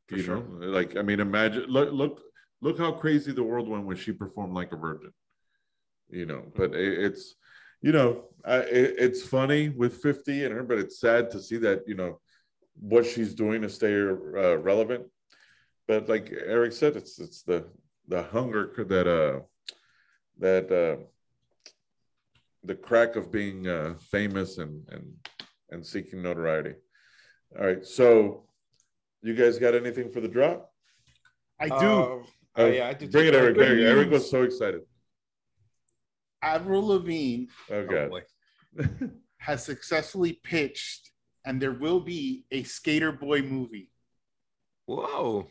Speaker 6: For
Speaker 2: you
Speaker 6: sure.
Speaker 2: know, like I mean, imagine look look look how crazy the world went when she performed like a virgin you know but it, it's you know I, it, it's funny with 50 and her but it's sad to see that you know what she's doing to stay uh, relevant. But like eric said it's it's the the hunger that uh that uh the crack of being uh famous and and and seeking notoriety. All right so you guys got anything for the drop?
Speaker 4: I do.
Speaker 6: Uh,
Speaker 2: Uh,
Speaker 6: uh, yeah, I did
Speaker 2: bring it eric.
Speaker 4: Good
Speaker 2: Eric- eric was so excited
Speaker 4: Avril Lavigne
Speaker 2: Oh
Speaker 6: Oh,
Speaker 4: has successfully pitched, and there will be a Skater Boy movie.
Speaker 6: Whoa.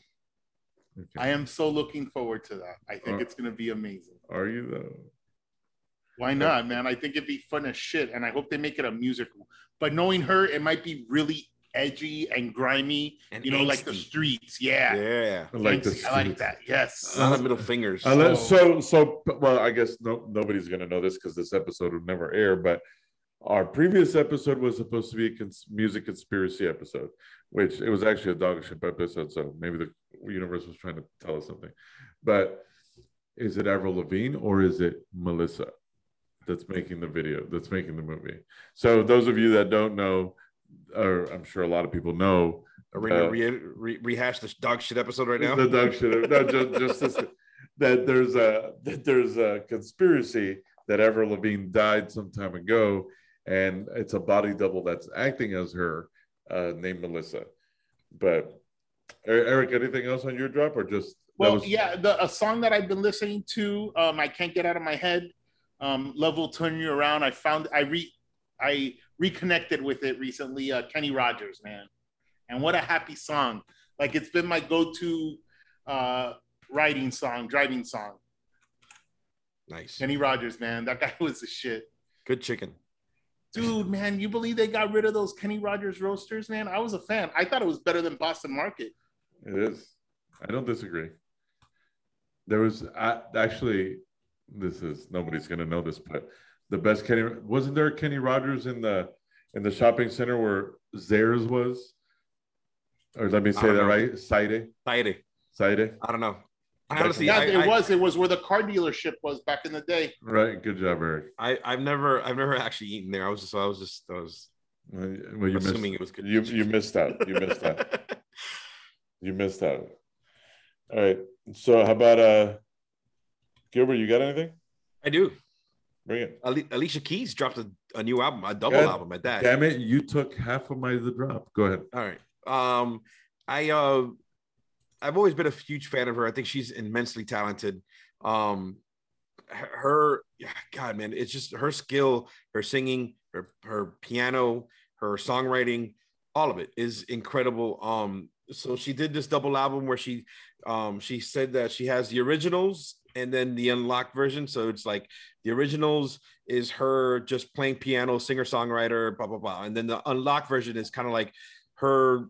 Speaker 4: I am so looking forward to that. I think
Speaker 2: Uh,
Speaker 4: it's going to be amazing.
Speaker 2: Are you though?
Speaker 4: Why not, man? I think it'd be fun as shit, and I hope they make it a musical. But knowing her, it might be really edgy and grimy,
Speaker 6: And
Speaker 4: you know, like the streets. Yeah,
Speaker 6: Yeah.
Speaker 2: I like
Speaker 4: Angsty.
Speaker 2: this.
Speaker 4: I like that. Yes.
Speaker 6: A lot of middle fingers.
Speaker 2: Unless, oh. so, so, well, I guess no, nobody's going to know this because this episode would never air. But our previous episode was supposed to be a cons- music conspiracy episode, which it was actually a dog ship episode. So maybe the universe was trying to tell us something. But is it Avril Lavigne or is it Melissa that's making the video, that's making the movie? So those of you that don't know, or I'm sure a lot of people know,
Speaker 6: Are we gonna
Speaker 2: uh,
Speaker 6: re- re- rehash this dog shit episode right now?
Speaker 2: the dog shit. No, just, just this, that there's a that there's a conspiracy that Avril Lavigne died some time ago, and it's a body double that's acting as her, uh, named Melissa. But Er- Eric, anything else on your drop, or just
Speaker 4: Well,
Speaker 2: was-
Speaker 4: yeah, the a song that I've been listening to, um, I can't get out of my head. Um, Love will turn you around. I found I re I reconnected with it recently. Uh, Kenny Rogers, man, and what a happy song! Like it's been my go-to uh, riding song, driving song.
Speaker 6: Nice.
Speaker 4: Kenny Rogers, man, that guy was the shit.
Speaker 6: Good chicken.
Speaker 4: Dude, man, you believe they got rid of those Kenny Rogers roasters, man? I was a fan. I thought it was better than Boston Market.
Speaker 2: It is. I don't disagree. There was I, actually, this is nobody's gonna know this, but the best Kenny wasn't there Kenny Rogers in the in the shopping center where Zares was, or let me say that
Speaker 6: know.
Speaker 2: right, Saide,
Speaker 6: Friday.
Speaker 2: Saide,
Speaker 6: I don't know.
Speaker 2: Back
Speaker 6: Honestly,
Speaker 4: Yeah,
Speaker 6: I,
Speaker 4: it
Speaker 6: I,
Speaker 4: was. It was where the car dealership was back in the day.
Speaker 2: right? Good job, Eric.
Speaker 6: I, I've never, I've never actually eaten there. I was just, I was just, I was
Speaker 2: Well, you
Speaker 6: assuming
Speaker 2: missed.
Speaker 6: it was good.
Speaker 2: You you missed out. You missed out. You missed out. All right. So how about uh, Gilbert? You got anything?
Speaker 6: I do.
Speaker 2: Bring it.
Speaker 6: Alicia Keys dropped a, a new album, a double
Speaker 2: God
Speaker 6: album at that.
Speaker 2: Damn it! You took half of my the drop. Go ahead.
Speaker 6: All right. Um, I uh, I've always been a huge fan of her. I think she's immensely talented. Um, her, her God, man, it's just her skill, her singing, her her piano, her songwriting, all of it is incredible. Um, so she did this double album where she, um, she said that she has the originals and then the unlocked version. So it's like the originals is her just playing piano, singer songwriter, blah blah blah, and then the unlocked version is kind of like her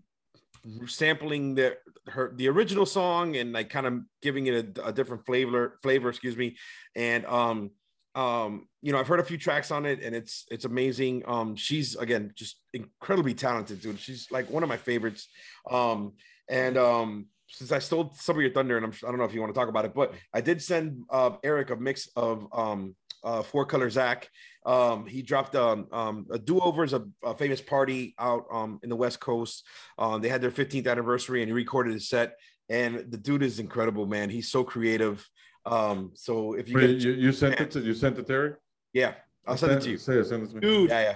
Speaker 6: sampling the her the original song and like kind of giving it a, a different flavor flavor excuse me. And um um you know i've heard a few tracks on it and it's it's amazing. Um she's again just incredibly talented dude. She's like one of my favorites. Um and um since i stole some of your thunder and I'm, i don't know if you want to talk about it but i did send uh eric a mix of um uh Four Color Zack. Um he dropped um, um a do-overs a, a famous party out um in the west coast. Um they had their 15th anniversary and he recorded his set. And the dude is incredible man. He's so creative. Um so if you
Speaker 2: Wait,
Speaker 6: get
Speaker 2: you, you sent it to you sent it to Eric.
Speaker 6: yeah i'll send it to you.
Speaker 2: Say it. Send it to me.
Speaker 4: Dude,
Speaker 6: yeah yeah.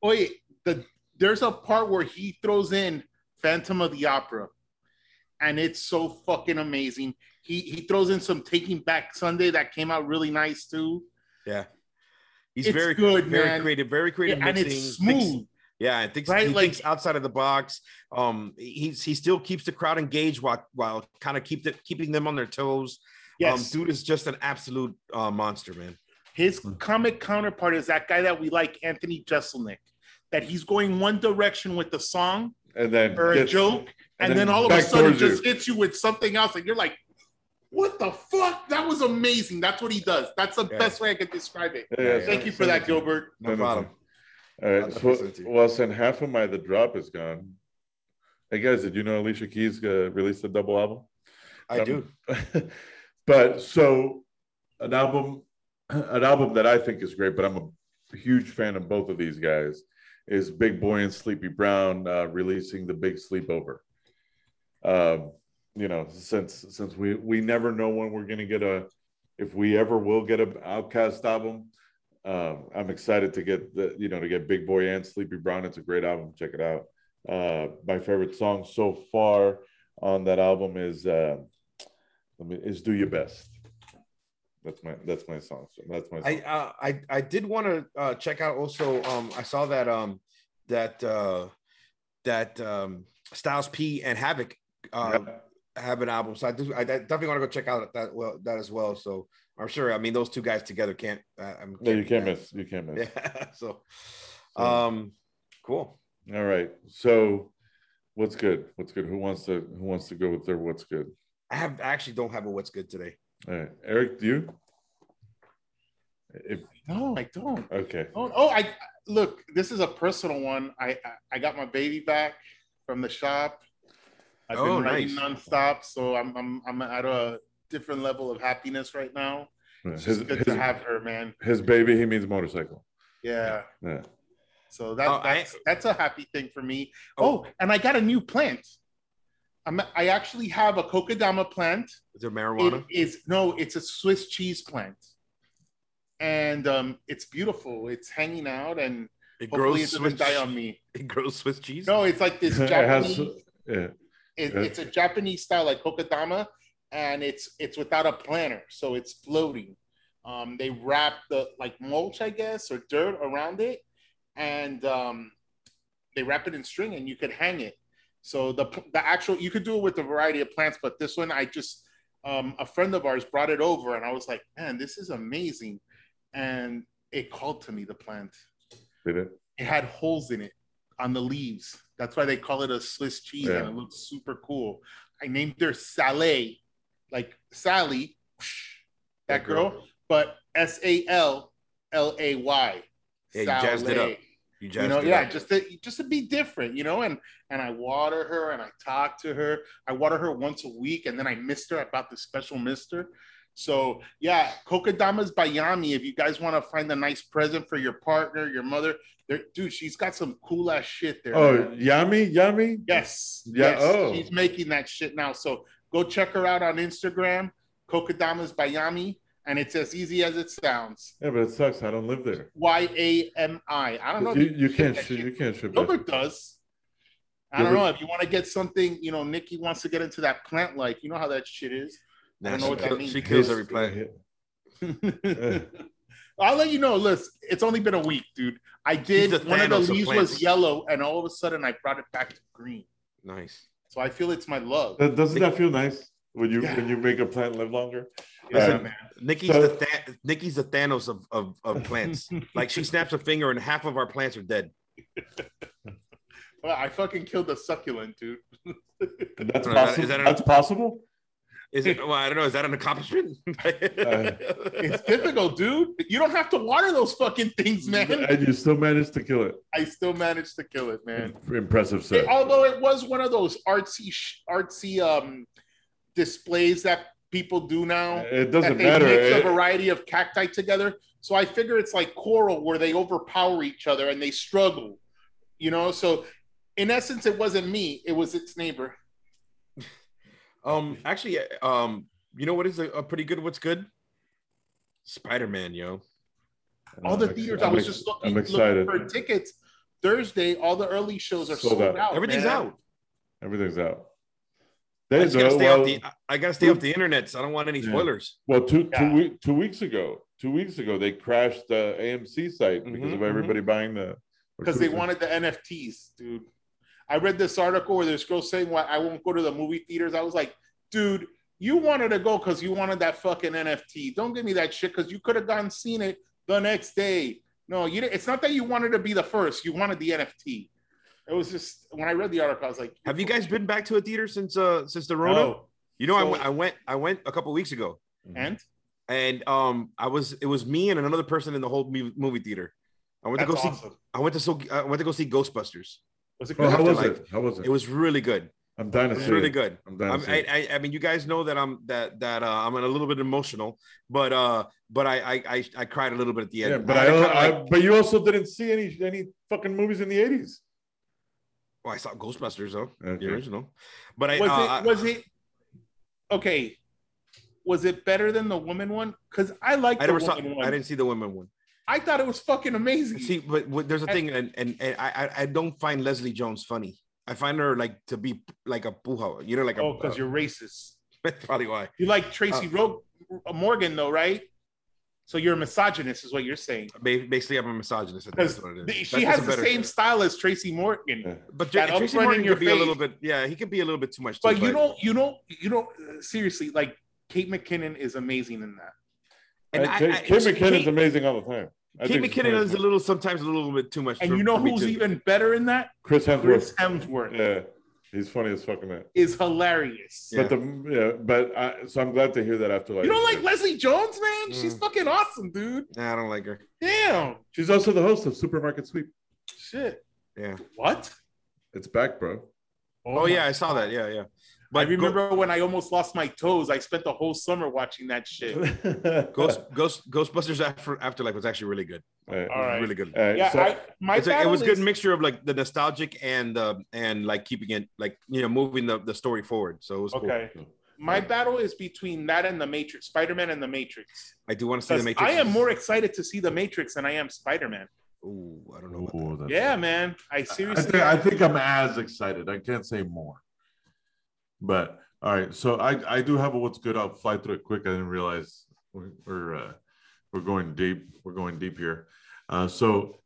Speaker 4: Wait, the there's a part where he throws in Phantom of the Opera, and it's so fucking amazing. He he throws in some Taking Back Sunday that came out really nice too.
Speaker 6: yeah he's
Speaker 4: It's
Speaker 6: very
Speaker 4: good,
Speaker 6: very
Speaker 4: man.
Speaker 6: creative very creative
Speaker 4: and
Speaker 6: mixing,
Speaker 4: it's
Speaker 6: thinks-
Speaker 4: smooth.
Speaker 6: Yeah, I think
Speaker 4: Right,
Speaker 6: he
Speaker 4: like-
Speaker 6: thinks outside of the box. Um, he's he still keeps the crowd engaged while while kind of keep the, keeping them on their toes.
Speaker 4: Yes,
Speaker 6: Um, dude is just an absolute uh, monster, man.
Speaker 4: his comic counterpart is that guy that we like, Anthony Jeselnik. That he's going one direction with the song
Speaker 2: And then
Speaker 4: or a joke, and,
Speaker 2: and
Speaker 4: then,
Speaker 2: then
Speaker 4: all of a sudden
Speaker 2: towards you.
Speaker 4: just hits you with something else, and you're like, "What the fuck? That was amazing." That's what he does. That's the
Speaker 6: Yeah.
Speaker 4: best way I could describe it.
Speaker 2: Yeah, yeah,
Speaker 6: Thank
Speaker 4: Thank
Speaker 2: send-
Speaker 4: you for that. Gilbert.
Speaker 6: No
Speaker 2: Send it
Speaker 6: problem.
Speaker 2: me. All right.
Speaker 6: I'll
Speaker 2: So,
Speaker 6: send it to you.
Speaker 2: well, since half of my the drop is gone. Hey guys, did you know Alicia Keys uh, released a double album?
Speaker 6: I
Speaker 2: Um,
Speaker 6: do.
Speaker 2: but so an album, an album that I think is great, but I'm a huge fan of both of these guys. Is Big Boi and Sleepy Brown uh, releasing the Big Sleepover? Um, you know, since since we we never know when we're gonna get a, if we ever will get an OutKast album. Um, I'm excited to get the you know to get Big Boi and Sleepy Brown. It's a great album. Check it out. Uh, my favorite song so far on that album is uh, let me is Do Your Best. That's my that's my song. That's my. Song.
Speaker 6: I uh, I I did want to uh, check out also. Um, I saw that um that uh that um Styles P and Havoc uh,
Speaker 2: Yeah.
Speaker 6: have an album, so I do. I definitely want to go check out that well that as well. So I'm sure. I mean, those two guys together can't. Uh, I'm-
Speaker 2: no, you can't miss. You can't miss.
Speaker 6: Yeah. So,
Speaker 2: So-
Speaker 6: um, cool.
Speaker 2: All right. So, what's good? What's good? Who wants to Who wants to go with their What's good?
Speaker 6: I have I actually don't have a what's good today.
Speaker 2: All right, Eric, do you? If
Speaker 4: No, I don't.
Speaker 2: okay,
Speaker 4: Oh, oh, I look. This is a personal one. I I, I got my baby back from the shop. I've
Speaker 6: Oh,
Speaker 4: been writing
Speaker 6: nice.
Speaker 4: nonstop, so I'm I'm I'm at a different level of happiness right now. It's
Speaker 2: his
Speaker 4: good
Speaker 2: his,
Speaker 4: to have her, man.
Speaker 2: his baby. He means motorcycle.
Speaker 4: Yeah.
Speaker 2: Yeah.
Speaker 4: So that,
Speaker 6: Oh, I-
Speaker 4: that's that's a happy thing for me.
Speaker 6: Oh.
Speaker 4: Oh, and I got a new plant. I'm, I actually have a kokedama plant.
Speaker 6: Is there marijuana?
Speaker 4: It is no, it's a Swiss cheese plant, and um, it's beautiful. It's hanging out, and
Speaker 6: it
Speaker 4: hopefully
Speaker 6: grows
Speaker 4: it doesn't
Speaker 6: Swiss.
Speaker 4: die on me.
Speaker 6: It grows Swiss cheese.
Speaker 4: No, it's like this
Speaker 2: It
Speaker 4: Japanese.
Speaker 2: has- yeah.
Speaker 4: It,
Speaker 2: yeah.
Speaker 4: it's a Japanese style like kokedama, and it's it's without a planter, so it's floating. Um, they wrap the like mulch, I guess, or dirt around it, and um, they wrap it in string, and you could hang it. So the the actual you could do it with a variety of plants, but this one I just um, a friend of ours brought it over, and I was like, man, this is amazing, and it called to me the plant.
Speaker 2: Did it?
Speaker 4: It had holes in it on the leaves. That's why they call it a Swiss cheese,
Speaker 2: Yeah.
Speaker 4: and it looks super cool. I named her Saleh, like Sally, that
Speaker 6: girl.
Speaker 4: girl, but S A L L A Y.
Speaker 6: Yeah, you jazzed it up. You
Speaker 4: You
Speaker 6: jazzed
Speaker 4: know,
Speaker 6: it
Speaker 4: yeah,
Speaker 6: up.
Speaker 4: just to just to be different, you know, and and I water her and I talk to her. I water her once a week, and then I mist her. I bought the special mister. So yeah, Kokedama's Bayami. If you guys want to find a nice present for your partner, your mother, dude, she's got some cool ass shit there.
Speaker 2: Oh,
Speaker 4: man.
Speaker 2: Yummy, Yummy.
Speaker 4: yes,
Speaker 2: Yeah,
Speaker 4: yes,
Speaker 2: oh.
Speaker 4: she's making that shit now. So go check her out on Instagram, Kokedama's Bayami, and it's as easy as it sounds.
Speaker 2: Yeah, but it sucks. I don't live there.
Speaker 4: Y A M I. I don't know.
Speaker 2: You, you can't.
Speaker 4: shit.
Speaker 2: you can't ship.
Speaker 4: Gilbert does. I don't know if you want to get something. You know, Nikki wants to get into that plant life. You know how that shit is. I don't know
Speaker 6: she,
Speaker 4: what that
Speaker 6: kill-
Speaker 4: means.
Speaker 6: she kills
Speaker 2: His-
Speaker 6: every plant.
Speaker 4: I'll let you know. Listen, it's only been a week, dude. I did. One of the
Speaker 6: Thanos of
Speaker 4: leaves
Speaker 6: plants.
Speaker 4: was yellow, and all of a sudden, I brought it back to green.
Speaker 6: Nice.
Speaker 4: So I feel it's my love.
Speaker 2: That- Doesn't that feel nice when you
Speaker 4: Yeah.
Speaker 2: when you make a plant live longer?
Speaker 4: Yeah,
Speaker 2: Uh,
Speaker 4: man.
Speaker 6: Nikki's
Speaker 2: So-
Speaker 6: the Tha- Nikki's the Thanos of, of, of plants. like she snaps a finger and half of our plants are dead.
Speaker 4: Well, I fucking killed a succulent, dude.
Speaker 2: That's
Speaker 6: Is that-
Speaker 2: possible.
Speaker 6: is that
Speaker 2: That's possible.
Speaker 6: Is it? Well, I don't know. Is that an accomplishment?
Speaker 4: It's difficult, dude. You don't have to water those fucking things, man.
Speaker 2: And you still managed to kill it.
Speaker 4: I still managed to kill it, man.
Speaker 2: Impressive, sir.
Speaker 4: It- although it was one of those artsy, artsy um, displays that people do now.
Speaker 2: It doesn't
Speaker 4: they
Speaker 2: matter.
Speaker 4: mix a variety of cacti together. So I figure it's like coral where they overpower each other and they struggle. You know, so in essence, it wasn't me; it was its neighbor.
Speaker 6: Um, actually, um, you know what is a, a pretty good? What's good? Spider Man, yo.
Speaker 4: All the
Speaker 2: I'm
Speaker 4: theaters. I was
Speaker 2: ex-
Speaker 4: just looking,
Speaker 2: I'm
Speaker 4: looking
Speaker 2: excited.
Speaker 4: for tickets. Thursday, all the early shows are
Speaker 2: Sold
Speaker 4: sold,
Speaker 2: out.
Speaker 4: out.
Speaker 6: Everything's
Speaker 4: man.
Speaker 6: out.
Speaker 2: Everything's out.
Speaker 6: I
Speaker 2: There's
Speaker 6: just gotta stay
Speaker 2: well,
Speaker 6: off the. I gotta stay off the internet. So I don't want any
Speaker 2: Yeah.
Speaker 6: spoilers.
Speaker 2: well, two
Speaker 4: Yeah.
Speaker 2: two week, two weeks ago, two weeks ago, they crashed the AMC site because
Speaker 6: Mhm,
Speaker 2: of everybody buying the
Speaker 4: because they wanted the NFTs, dude. I read this article where this girl saying, "Why I won't go to the movie theaters." I was like, dude, you wanted to go because you wanted that fucking NFT. Don't give me that shit because you could have gone seen it the next day. No, you. didn't- It's not that you wanted to be the first. You wanted the NFT. It was just when I read the article, I was like,
Speaker 6: Have you guys been back to a theater since uh since the Rona?
Speaker 4: No.
Speaker 6: You know, I
Speaker 4: So-
Speaker 6: went. I went. I went a couple weeks ago,
Speaker 4: And
Speaker 6: and um, I was. It was me and another person in the whole movie theater. I went
Speaker 4: that's
Speaker 6: to go see. I went to so. I went to go see Ghostbusters.
Speaker 4: Was it
Speaker 2: Well,
Speaker 4: good?
Speaker 2: how was
Speaker 6: Afterlife.
Speaker 2: it? How was it?
Speaker 6: It was really good.
Speaker 2: I'm dying
Speaker 6: It
Speaker 2: to see
Speaker 6: really good.
Speaker 2: I'm dying to see
Speaker 6: I,
Speaker 2: it.
Speaker 6: I, I mean, you guys know that I'm that that uh, I'm a little bit emotional, but uh, but I I I, I cried a little bit at the end.
Speaker 2: Yeah, but
Speaker 6: had
Speaker 2: I,
Speaker 6: to kinda
Speaker 2: I,
Speaker 6: like-
Speaker 2: but you also didn't see any any fucking movies in the 80s.
Speaker 6: well, I saw Ghostbusters though,
Speaker 2: Okay.
Speaker 6: the original. But I
Speaker 4: was
Speaker 6: uh,
Speaker 4: it? Was it? Okay. Was it better than the woman one? Because I like
Speaker 6: I
Speaker 4: the
Speaker 6: never saw.
Speaker 4: one.
Speaker 6: I didn't see the woman one.
Speaker 4: I thought it was fucking amazing.
Speaker 6: See, but, what there's a thing, and and, and I I- I don't find Leslie Jones funny. I find her like to be like a puja, you know, like
Speaker 4: oh, because
Speaker 6: uh,
Speaker 4: you're racist.
Speaker 6: that's probably why.
Speaker 4: You like Tracy
Speaker 6: Uh,
Speaker 4: Ro- Morgan though, right? So you're a misogynist, is what you're saying.
Speaker 6: Basically, I'm a misogynist. I think that's what it is.
Speaker 4: the-
Speaker 6: That's
Speaker 4: she has the
Speaker 6: better-
Speaker 4: same style as Tracy Morgan.
Speaker 2: Yeah.
Speaker 6: But
Speaker 4: that
Speaker 6: J- Tracy Morgan could be a little bit. Yeah, he could be a little bit too much.
Speaker 4: But
Speaker 6: too,
Speaker 4: you don't, you don't, you don't. uh, seriously, like Kate McKinnon is amazing in that.
Speaker 6: And I-
Speaker 2: Kate,
Speaker 6: I-
Speaker 2: Kate McKinnon's
Speaker 6: Kate-
Speaker 2: amazing all the time. I
Speaker 6: Kate McKinnon is a little sometimes a little bit too much.
Speaker 4: And
Speaker 6: for-
Speaker 4: you know
Speaker 6: for
Speaker 4: who's
Speaker 6: too.
Speaker 4: even better in that?
Speaker 2: Chris Hemsworth.
Speaker 4: Chris Hemsworth
Speaker 2: Yeah, he's funny as fucking that.
Speaker 4: is hilarious.
Speaker 6: Yeah.
Speaker 2: But the yeah, but I, so I'm glad to hear that after like
Speaker 4: You don't like Leslie Jones, man? She's
Speaker 6: Mm.
Speaker 4: fucking awesome, dude.
Speaker 6: Nah, I don't like her.
Speaker 4: Damn.
Speaker 2: She's also the host of Supermarket Sweep.
Speaker 4: Shit.
Speaker 6: Yeah.
Speaker 4: What?
Speaker 2: It's back, bro.
Speaker 6: Oh,
Speaker 4: my
Speaker 6: yeah, I saw that. Yeah, yeah.
Speaker 4: I
Speaker 6: But
Speaker 4: remember when I almost lost my toes. I spent the whole summer watching that shit.
Speaker 6: Ghost, Ghost, Ghostbusters After, Afterlife was actually really good.
Speaker 2: All right,
Speaker 4: all right.
Speaker 6: really good.
Speaker 2: All right,
Speaker 4: Yeah,
Speaker 2: so-
Speaker 4: I, my
Speaker 6: It's like, it
Speaker 4: battle
Speaker 6: was good
Speaker 4: is-
Speaker 6: mixture of like the nostalgic and uh, and like keeping it like you know moving the, the story forward. So it was cool.
Speaker 4: Okay. My battle is between that and the Matrix, Spider-Man and the Matrix.
Speaker 6: I do want to see the
Speaker 4: 'Cause
Speaker 6: Matrix.
Speaker 4: I am more excited to see the Matrix than I am Spider-Man.
Speaker 6: Ooh, I don't know. About
Speaker 2: Ooh, that's-
Speaker 4: Yeah, man. I
Speaker 2: I
Speaker 4: seriously.
Speaker 2: think, I think I'm as excited. I can't say more. But all right, so I I do have a what's good. I'll fly through it quick. I didn't realize we're we're, uh, we're going deep. We're going deep here. Uh, so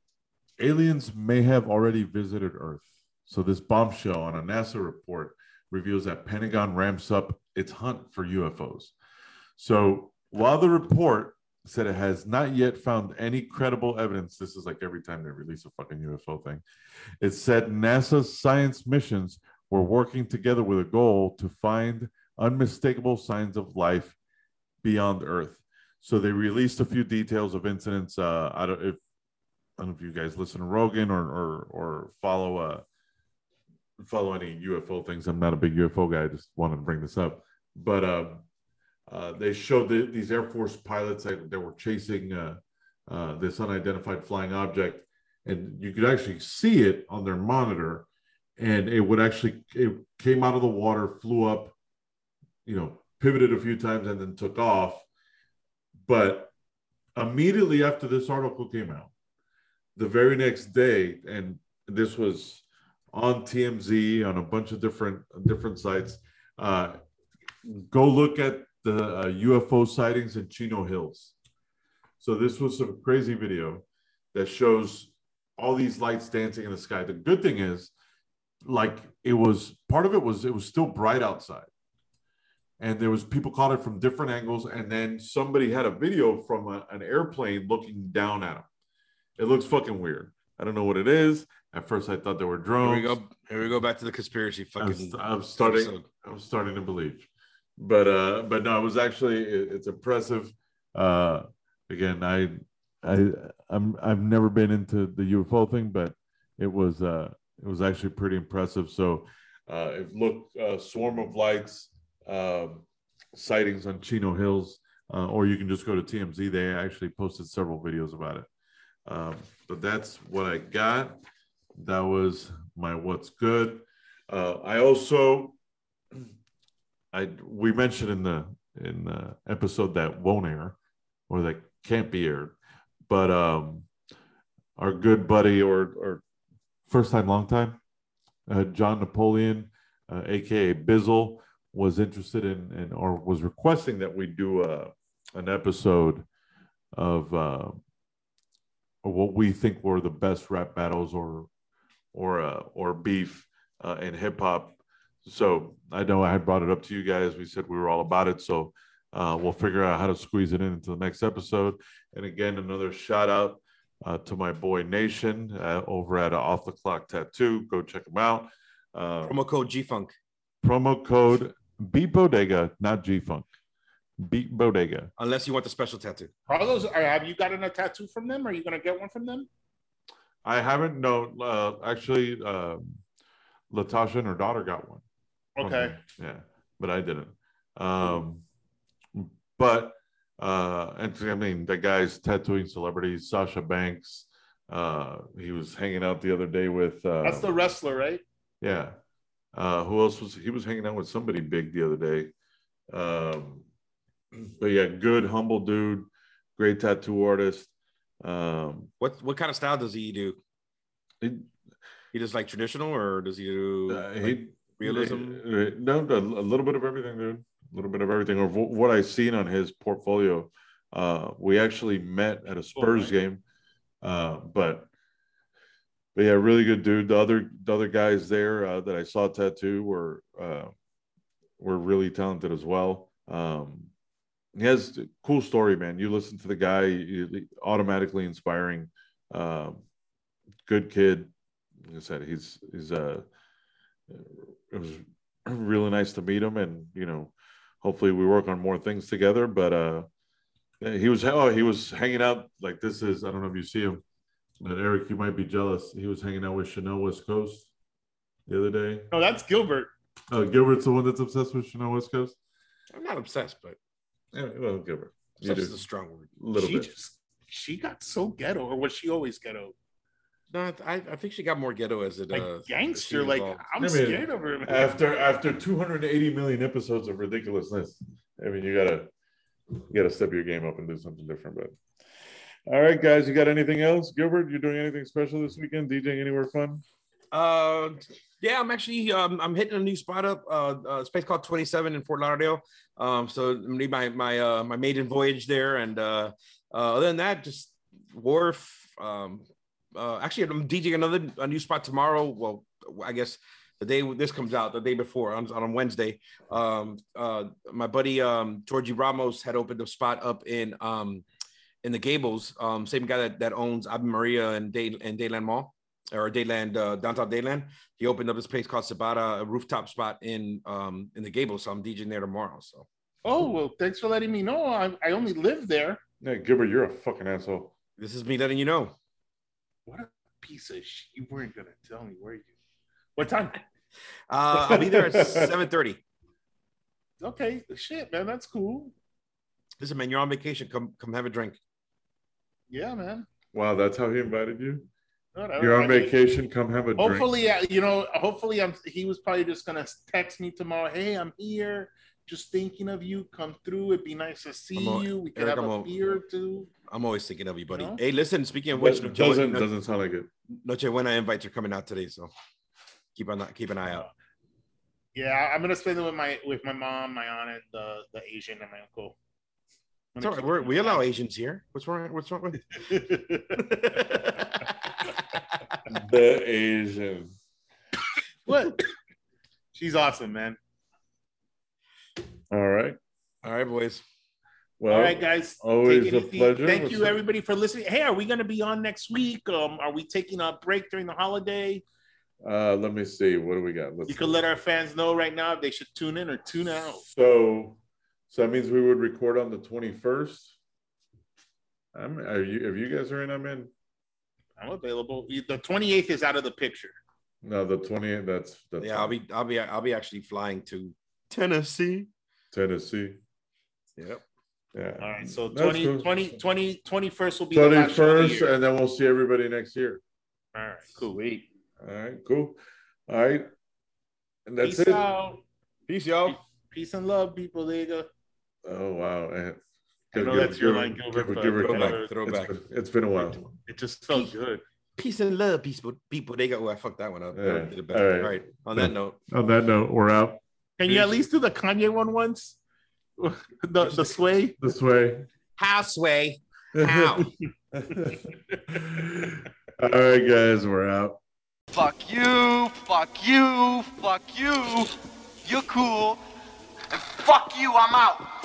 Speaker 2: aliens may have already visited Earth. So this bombshell on a NASA report reveals that Pentagon ramps up its hunt for UFOs. So while the report said it has not yet found any credible evidence, this is like every time they release a fucking UFO thing. It said NASA's science missions were working together with a goal to find unmistakable signs of life beyond Earth. So they released a few details of incidents. Uh, I don't if I don't know if you guys listen to Rogan or or, or follow uh follow any UFO things. I'm not a big UFO guy. I just wanted to bring this up. But um, uh, they showed the, these Air Force pilots that, that were chasing uh, uh, this unidentified flying object, and you could actually see it on their monitor, and it would actually it came out of the water, flew up, you know, pivoted a few times, and then took off. But immediately after this article came out, the very next day, and this was on TMZ on a bunch of different different sites. Uh, go look at the uh, UFO sightings in Chino Hills. So this was some crazy video that shows all these lights dancing in the sky. The good thing is, like it was part of it was it was still bright outside, and there was people caught it from different angles, and then somebody had a video from a- an airplane looking down at them. It looks fucking weird. I don't know what it is. At first, I thought they were drones Here
Speaker 6: we go. Here we go back to the conspiracy
Speaker 2: I'm. I'm starting.
Speaker 6: episode.
Speaker 2: I'm starting to believe, but uh, but no, it was actually it- it's impressive. Uh, again, I I I'm I've never been into the UFO thing, but it was uh it was actually pretty impressive. So, uh, if look, uh, swarm of lights, um, sightings on Chino Hills, uh, or you can just go to TMZ. They actually posted several videos about it. Um, but that's what I got. That was my what's good. Uh, I also, I we mentioned in the in the episode that won't air or that can't be aired, but um, our good buddy or or first time, long time, uh, John Napoleon, uh, aka Bizzle, was interested in and or was requesting that we do a an episode of uh, what we think were the best rap battles or or uh, or beef uh, in hip hop. So I know I had brought it up to you guys. We said we were all about it. So uh, we'll figure out how to squeeze it in into the next episode. And again, another shout out uh, to my boy Nation uh, over at Off the Clock Tattoo. Go check them out. Uh,
Speaker 6: Promo code G Funk.
Speaker 2: promo code Beat Bodega, not G Funk. Beat Bodega.
Speaker 6: Unless you want the special tattoo.
Speaker 4: Are those? Are, have you gotten a tattoo from them? Are you gonna get one from them?
Speaker 2: I haven't. No, uh, actually, um, Latasha and her daughter got one.
Speaker 4: Okay.
Speaker 2: Yeah, but I didn't. Um, but uh, and I mean, the guy's tattooing celebrities. Sasha Banks. Uh, he was hanging out the other day with. Uh,
Speaker 4: That's the wrestler, right?
Speaker 2: yeah. Uh, who else was he was hanging out with somebody big the other day? Um, but yeah, good, humble dude, great tattoo artist. Um,
Speaker 6: What what kind of style does he do?
Speaker 2: he,
Speaker 6: He does like traditional or does he do
Speaker 2: uh,
Speaker 6: like,
Speaker 2: he
Speaker 6: realism?
Speaker 2: Uh, No, a, a little bit of everything, dude. A little bit of everything. Or wh- what I've seen on his portfolio, Uh, we actually met at a Spurs game, uh, but but yeah, really good dude. The other the other guys there uh, that I saw tattoo were uh, were really talented as well. Um, he has a cool story, man. You listen to the guy, you, automatically inspiring. Um, good kid. Like I said, he's he's uh, it was really nice to meet him, and you know, hopefully we work on more things together. But uh, he was oh he was hanging out like this is I don't know if you see him, but Eric, you might be jealous. He was hanging out with Chanel West Coast the other day.
Speaker 4: No, that's Gilbert.
Speaker 2: Oh, Gilbert's the one that's obsessed with Chanel West Coast.
Speaker 6: I'm not obsessed, but
Speaker 2: Yeah, well, Gilbert, you
Speaker 6: obsessed is a strong word.
Speaker 2: a little
Speaker 4: she
Speaker 2: bit.
Speaker 4: just she got so ghetto, or was she always ghetto?
Speaker 6: No, I, I think she got more ghetto as it
Speaker 4: Like
Speaker 6: uh,
Speaker 4: gangster. Like
Speaker 6: evolved.
Speaker 4: I'm
Speaker 2: I mean,
Speaker 4: scared of her. man.
Speaker 2: after after 280 million episodes of ridiculousness i mean you gotta you gotta step your game up and do something different but all right guys you got anything else gilbert you doing anything special this weekend djing anywhere fun
Speaker 6: Uh, yeah, I'm actually um, I'm hitting a new spot up. Uh, uh, space called 27 in Fort Lauderdale. Um, so I'm gonna be my my uh, my maiden voyage there, and uh, uh, other than that, just wharf. Um, uh, actually, I'm DJing another a new spot tomorrow. Well, I guess the day this comes out, the day before on on Wednesday. Um, uh, my buddy um, Georgie Ramos had opened a spot up in um, in the Gables. Um, same guy that, that owns Ave Maria and Day and Dadeland Mall or Dadeland uh, downtown Dadeland. He opened up this place called Sabata, a rooftop spot in um in the Gables. So I'm DJing there tomorrow. So
Speaker 4: Oh well, thanks for letting me know. I, I only live there.
Speaker 2: yeah gilbert you're a fucking asshole
Speaker 6: this is me letting you know.
Speaker 4: What a piece of shit! You weren't gonna tell me where you. What time?
Speaker 6: Uh, I'll be there at 7:30.
Speaker 4: Okay, shit, man, that's cool.
Speaker 6: Listen, man, you're on vacation. Come come have a drink.
Speaker 4: Yeah, man.
Speaker 2: wow that's how he invited you
Speaker 4: Whatever.
Speaker 2: you're on
Speaker 4: mean,
Speaker 2: vacation come have a drink
Speaker 4: Hopefully, uh, you know. Hopefully, I'm. He was probably just gonna text me tomorrow. Hey, I'm here. Just thinking of you. Come through. It'd be nice to see
Speaker 6: I'm
Speaker 4: you. We could
Speaker 6: Eric,
Speaker 4: have
Speaker 6: I'm
Speaker 4: a
Speaker 6: on-
Speaker 4: beer or two.
Speaker 6: I'm always thinking of you, buddy.
Speaker 4: You know?
Speaker 6: Hey, listen. Speaking of which,
Speaker 2: Doesn't-
Speaker 6: Noche,
Speaker 2: doesn't doesn't sound like it
Speaker 6: Noche Buena invites are coming out today, so keep on keep an eye out.
Speaker 4: Yeah, I'm gonna spend it with my with my mom, my aunt, and the the Asian, and my uncle. I'm
Speaker 6: It's all right. We're,
Speaker 4: it
Speaker 6: we allow. Asians here. What's wrong? What's wrong with?
Speaker 2: the asian
Speaker 4: what? She's awesome, man.
Speaker 2: All right
Speaker 6: All right, boys.
Speaker 2: well
Speaker 4: All right, guys.
Speaker 2: always a
Speaker 4: easy.
Speaker 2: pleasure.
Speaker 4: Thank you, everybody, for listening. Hey, are we going to be on next week? Um, are we taking a break during the holiday?
Speaker 2: uh let me see what do we got Let's
Speaker 4: You
Speaker 2: see.
Speaker 4: could let our fans know right now if they should tune in or tune out.
Speaker 2: So, so that means we would record on the twenty first. I'm. Are you? If you guys are in, I'm in.
Speaker 4: I'm available. The 28th is out of the picture.
Speaker 2: No, the 28th. That's that's
Speaker 6: Yeah, I'll be I'll be I'll be actually flying to Tennessee.
Speaker 2: Tennessee.
Speaker 6: Yep.
Speaker 2: Yeah.
Speaker 4: All right. So
Speaker 2: That's
Speaker 4: 20,
Speaker 2: cool.
Speaker 4: 20, 20, 21st will be the
Speaker 2: Twenty
Speaker 4: last show of the year.
Speaker 2: and then we'll see everybody next year.
Speaker 4: All right. Cool. Wait.
Speaker 2: All right. Cool. All right. And that's
Speaker 4: Peace
Speaker 2: it.
Speaker 4: out.
Speaker 6: Peace, y'all.
Speaker 4: Peace and love, people. There go.
Speaker 2: Oh wow. And-
Speaker 4: I know
Speaker 2: give-
Speaker 4: that's your line, Gilbert,
Speaker 2: give-
Speaker 4: but
Speaker 2: give
Speaker 6: Throwback.
Speaker 2: credit.
Speaker 6: Throwback.
Speaker 2: It's been, it's been a while.
Speaker 4: It just felt good.
Speaker 6: Peace and love, people. People, they go. Oh, I fucked that one up.
Speaker 2: Yeah.
Speaker 6: Did it.
Speaker 2: All right.
Speaker 6: All right. On that note,
Speaker 2: On that note, we're out
Speaker 4: Can you at least do the Kanye one once? the the sway? the sway.
Speaker 2: this way.
Speaker 6: houseway. How?
Speaker 2: All right, guys, we're out.
Speaker 7: Fuck you, fuck you, fuck you. You're cool. And fuck you, I'm out.